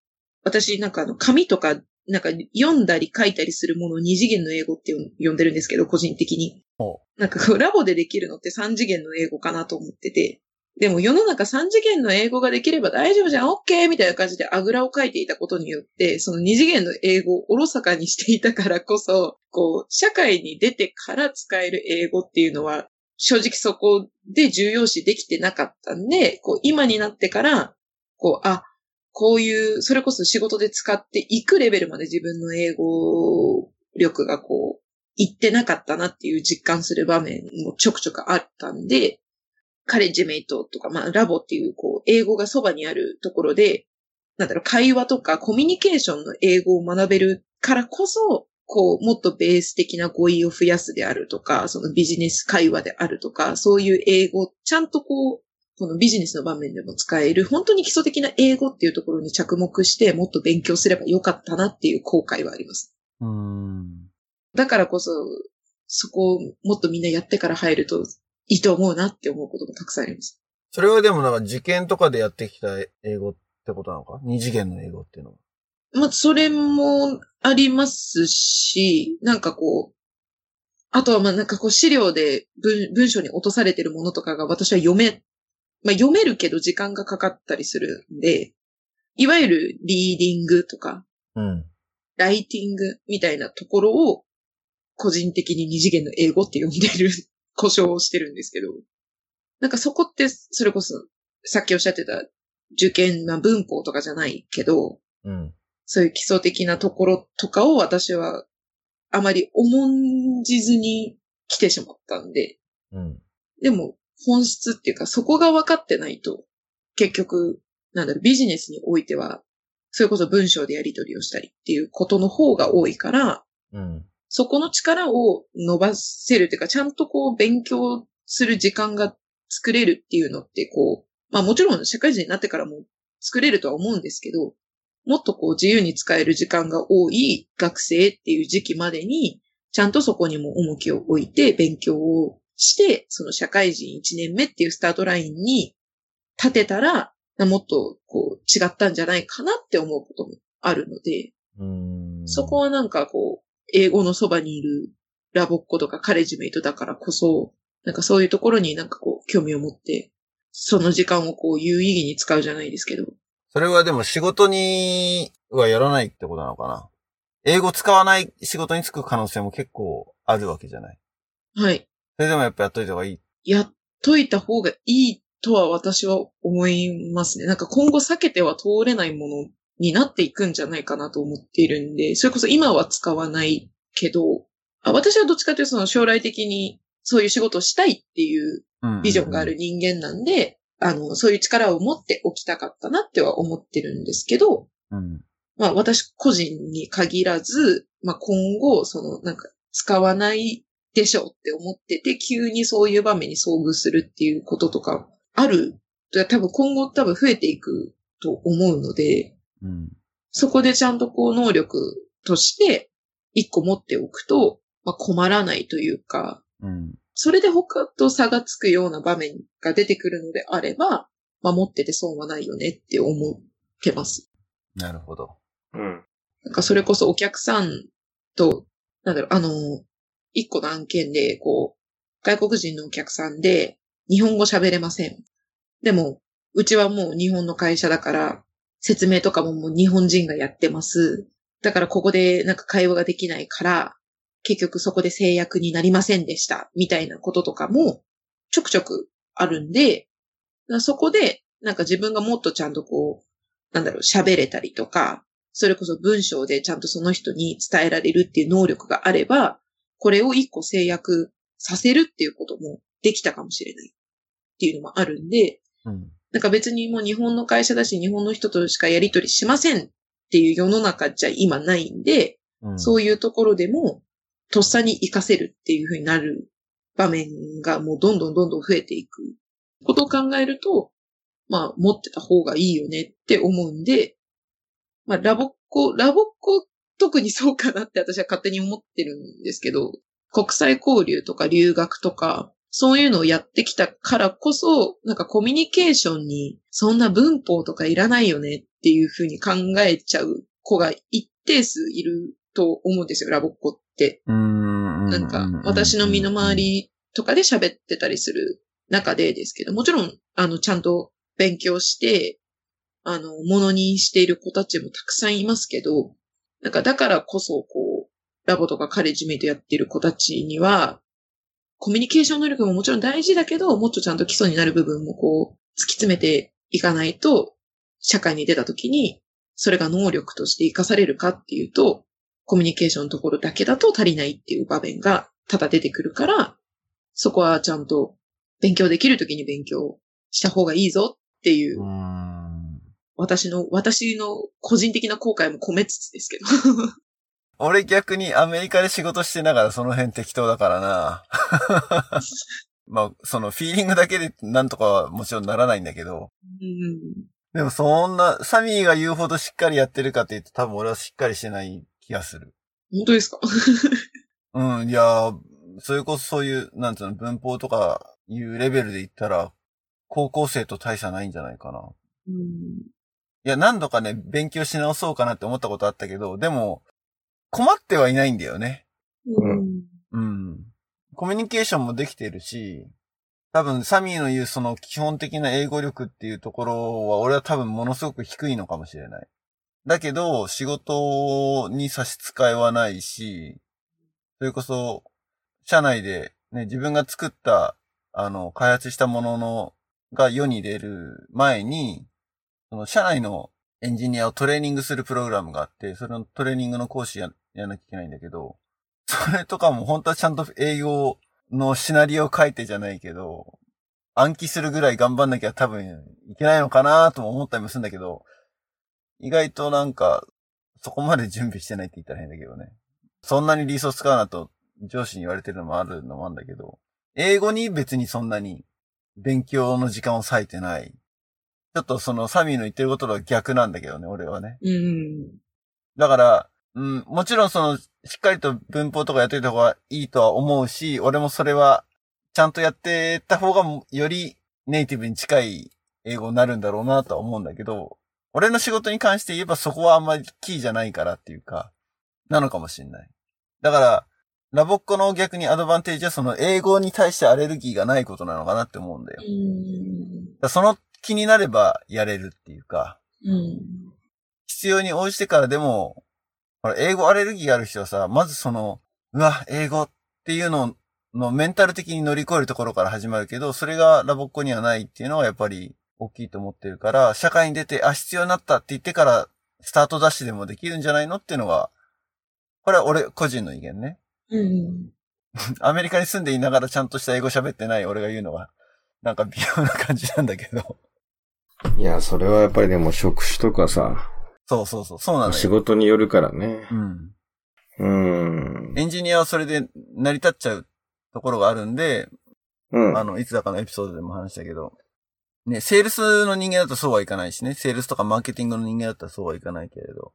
私なんかあの紙とかなんか読んだり書いたりするものを二次元の英語って呼んでるんですけど、個人的に。ほ。なんかラボでできるのって三次元の英語かなと思ってて、でも世の中三次元の英語ができれば大丈夫じゃん、オッケーみたいな感じであぐらを書いていたことによって、その二次元の英語をおろそかにしていたからこそ、こう、社会に出てから使える英語っていうのは、正直そこで重要視できてなかったんで、こう、今になってから、こう、あ、こういう、それこそ仕事で使っていくレベルまで自分の英語力がこう、いってなかったなっていう実感する場面もちょくちょくあったんで、カレッジメイトとか、まあ、ラボっていう、こう、英語がそばにあるところで、なんだろう、会話とかコミュニケーションの英語を学べるからこそ、こう、もっとベース的な語彙を増やすであるとか、そのビジネス会話であるとか、そういう英語、ちゃんとこう、このビジネスの場面でも使える、本当に基礎的な英語っていうところに着目して、もっと勉強すればよかったなっていう後悔はあります。うーん。だからこそ、そこをもっとみんなやってから入るといいと思うなって思うこともたくさんあります。それはでもなんか受験とかでやってきた英語ってことなのか？二次元の英語っていうのは。まあ、それもありますし、なんかこう、あとはまあなんかこう資料で文文章に落とされてるものとかが私は読め、まあ読めるけど時間がかかったりするんで、いわゆるリーディングとか、うん。ライティングみたいなところを個人的に二次元の英語って呼んでる 故障をしてるんですけど、なんかそこってそれこそさっきおっしゃってた受験な文法とかじゃないけど、うん。そういう基礎的なところとかを私はあまり重んじずに来てしまったんで、うん。でも本質っていうかそこが分かってないと、結局、なんだろう、ビジネスにおいては、それこそ文章でやり取りをしたりっていうことの方が多いから、うん。そこの力を伸ばせるっていうか、ちゃんとこう勉強する時間が作れるっていうのって、こう、まあもちろん社会人になってからも作れるとは思うんですけど、もっとこう自由に使える時間が多い学生っていう時期までに、ちゃんとそこにも重きを置いて勉強をして、その社会人1年目っていうスタートラインに立てたら、もっとこう違ったんじゃないかなって思うこともあるので。そこはなんかこう、英語のそばにいるラボっ子とかカレッジメイトだからこそ、なんかそういうところになんかこう興味を持って、その時間をこう有意義に使うじゃないですけど。それはでも仕事にはやらないってことなのかな英語使わない仕事に就く可能性も結構あるわけじゃないはい。それでもやっぱやっといた方がいい。やっといた方がいいとは私は思いますね。なんか今後避けては通れないものになっていくんじゃないかなと思っているんで、それこそ今は使わないけど、あ私はどっちかというとその将来的にそういう仕事をしたいっていううん。ビジョンがある。人間なんで、あの、そういう力を持っておきたかったなっては思ってるんですけど、うん。まあ私個人に限らず、まあ今後、そのなんか使わないでしょうって思ってて、急にそういう場面に遭遇するっていうこととかある。多分今後多分増えていくと思うので、うん。そこでちゃんとこう能力として一個持っておくと、まあ、困らないというか、うん。それで他と差がつくような場面が出てくるのであれば、守ってて損はないよねって思ってます。なるほど。うん。なんかそれこそお客さんと、なんだろう、あの、一個の案件で、こう、外国人のお客さんで、日本語喋れません。でも、うちはもう日本の会社だから、説明とかももう日本人がやってます。だからここでなんか会話ができないから、結局そこで制約になりませんでした。みたいなこととかも、ちょくちょくあるんで、そこで、なんか自分がもっとちゃんとこう、なんだろう、喋れたりとか、それこそ文章でちゃんとその人に伝えられるっていう能力があれば、これを一個制約させるっていうこともできたかもしれないっていうのもあるんで、うん。なんか別にもう日本の会社だし日本の人としかやり取りしませんっていう世の中じゃ今ないんで、うん。そういうところでも、とっさに活かせるっていう風になる場面がもうどんどんどんどん増えていくことを考えると、まあ持ってた方がいいよねって思うんで、まあラボっ子、ラボっ子特にそうかなって私は勝手に思ってるんですけど、国際交流とか留学とか、そういうのをやってきたからこそ、なんかコミュニケーションにそんな文法とかいらないよねっていう風に考えちゃう子が一定数いると思うんですよ、ラボっ子って。なんか、私の身の回りとかで喋ってたりする中でですけど、もちろん、あの、ちゃんと勉強して、あの、ものにしている子たちもたくさんいますけど、なんか、だからこそ、こう、ラボとかカレッジメイトやってる子たちには、コミュニケーション能力ももちろん大事だけど、もっとちゃんと基礎になる部分もこう、突き詰めていかないと、社会に出た時に、それが能力として活かされるかっていうと、コミュニケーションのところだけだと足りないっていう場面が多々出てくるから、そこはちゃんと勉強できるときに勉強した方がいいぞっていう、私の、私の個人的な後悔も込めつつですけど。俺逆にアメリカで仕事してながらその辺適当だからな。まあ、そのフィーリングだけでなんとかはもちろんならないんだけど。うんでもそんな、サミーが言うほどしっかりやってるかって言うと多分俺はしっかりしてない気がする。本当ですか？うん、いやー、それこそそういう、なんつうの、文法とかいうレベルで言ったら、高校生と大差ないんじゃないかな。うんいや、何度かね、勉強し直そうかなって思ったことあったけど、でも、困ってはいないんだよね。うんうん。コミュニケーションもできてるし、多分、サミーの言うその基本的な英語力っていうところは、俺は多分ものすごく低いのかもしれない。だけど、仕事に差し支えはないし、それこそ、社内でね、自分が作った、あの、開発したものの、が世に出る前に、その社内のエンジニアをトレーニングするプログラムがあって、それのトレーニングの講師や、やらなきゃいけないんだけど、それとかも本当はちゃんと英語のシナリオを書いてじゃないけど、暗記するぐらい頑張んなきゃ多分いけないのかなとも思ったりもするんだけど、意外となんか、そこまで準備してないって言ったら変だけどね。そんなにリソース使うなと上司に言われてるのもあるのもあるんだけど、英語に別にそんなに勉強の時間を割いてない。ちょっとそのサミーの言ってることとは逆なんだけどね、俺はね。うん。だから、うん、もちろんその、しっかりと文法とかやっといた方がいいとは思うし、俺もそれは、ちゃんとやってた方がよりネイティブに近い英語になるんだろうなとは思うんだけど、俺の仕事に関して言えばそこはあんまりキーじゃないからっていうか、なのかもしんない。だから、ラボっ子の逆にアドバンテージはその英語に対してアレルギーがないことなのかなって思うんだよ。その気になればやれるっていうか、うん。必要に応じてからでも、ほら、英語アレルギーがある人はさ、まずその、うわ、英語っていうののメンタル的に乗り越えるところから始まるけど、それがラボっ子にはないっていうのはやっぱり大きいと思ってるから、社会に出て、あ、必要になったって言ってから、スタートダッシュでもできるんじゃないのっていうのが、これは俺個人の意見ね。うん。アメリカに住んでいながらちゃんとした英語喋ってない俺が言うのは、なんか微妙な感じなんだけど。いや、それはやっぱりでも職種とかさ、そうそうそう、そうなの仕よ。事によるからねう。ん。うん。エンジニアはそれで成り立っちゃうところがあるんで、うん。あの、いつだかのエピソードでも話したけど、ね、セールスの人間だとそうはいかないしね、セールスとかマーケティングの人間だったらそうはいかないけれど。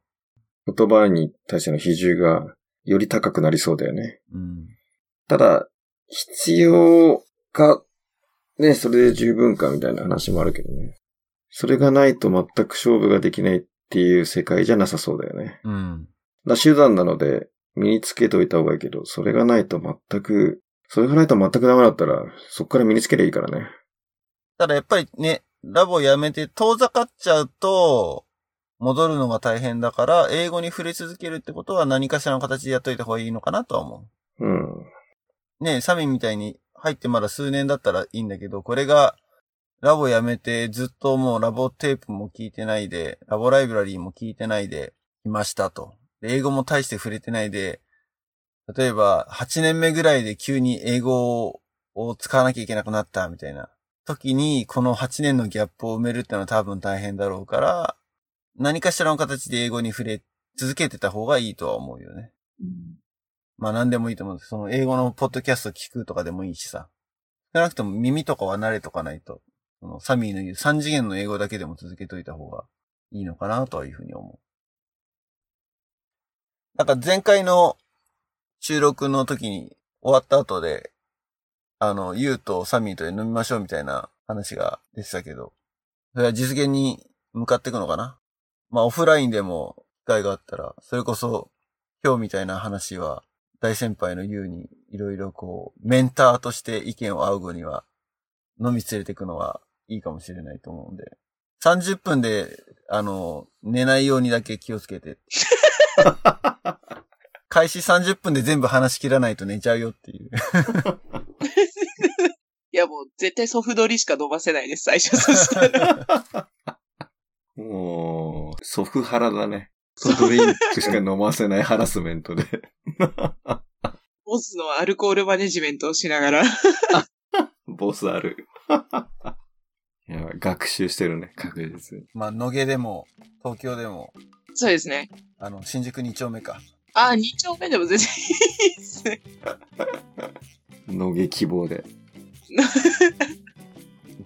言葉に対しての比重がより高くなりそうだよね。うん。ただ、必要か、ね、それで十分かみたいな話もあるけどね。それがないと全く勝負ができないっていう世界じゃなさそうだよね。うん。だ手段なので、身につけといた方がいいけど、それがないと全く、それがないと全くダメだったら、そっから身につけりゃいいからね。ただやっぱりね、ラボやめて遠ざかっちゃうと、戻るのが大変だから、英語に触れ続けるってことは何かしらの形でやっといた方がいいのかなとは思うん。う。ねサミンみたいに入ってまだ数年だったらいいんだけど、これが、ラボやめてずっともうラボテープも聞いてないで、ラボライブラリーも聞いてないで、いましたと。で英語も大して触れてないで、例えば8年目ぐらいで急に英語を使わなきゃいけなくなったみたいな時に、この8年のギャップを埋めるってのは多分大変だろうから、何かしらの形で英語に触れ続けてた方がいいとは思うよね。まあ何でもいいと思う。その英語のポッドキャスト聞くとかでもいいしさ。少なくとも耳とかは慣れとかないと、サミーの言う3次元の英語だけでも続けといた方がいいのかなというふうに思う。なんか前回の収録の時に終わった後で、あの、ユウとサミーとで飲みましょうみたいな話が出てたけど、それは実現に向かっていくのかな？まあオフラインでも機会があったら、それこそ今日みたいな話は大先輩のユウにいろいろこう、メンターとして意見を仰ぐには飲み連れていくのはいいかもしれないと思うんで、30分で、あの、寝ないようにだけ気をつけて。開始30分で全部話し切らないと寝ちゃうよっていう。いやもう絶対ソフドリしか飲ませないです、最初。そしたら。もう、ソフハラだね。ソフトドリンクしか飲ませないハラスメントで。ボスのアルコールマネジメントをしながら。ボスある。やばい、学習してるね、確実に。まあ、野毛でも、東京でも、そうですね。あの、新宿2丁目か。あ、2丁目でも全然いいですね。野毛希望で。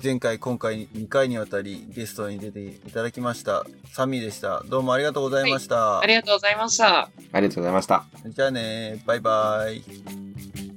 前回、今回2回にわたりゲストに出ていただきました。サミーでした。どうもありがとうございました。ありがとうございました。ありがとうございました。じゃあねバイバイ。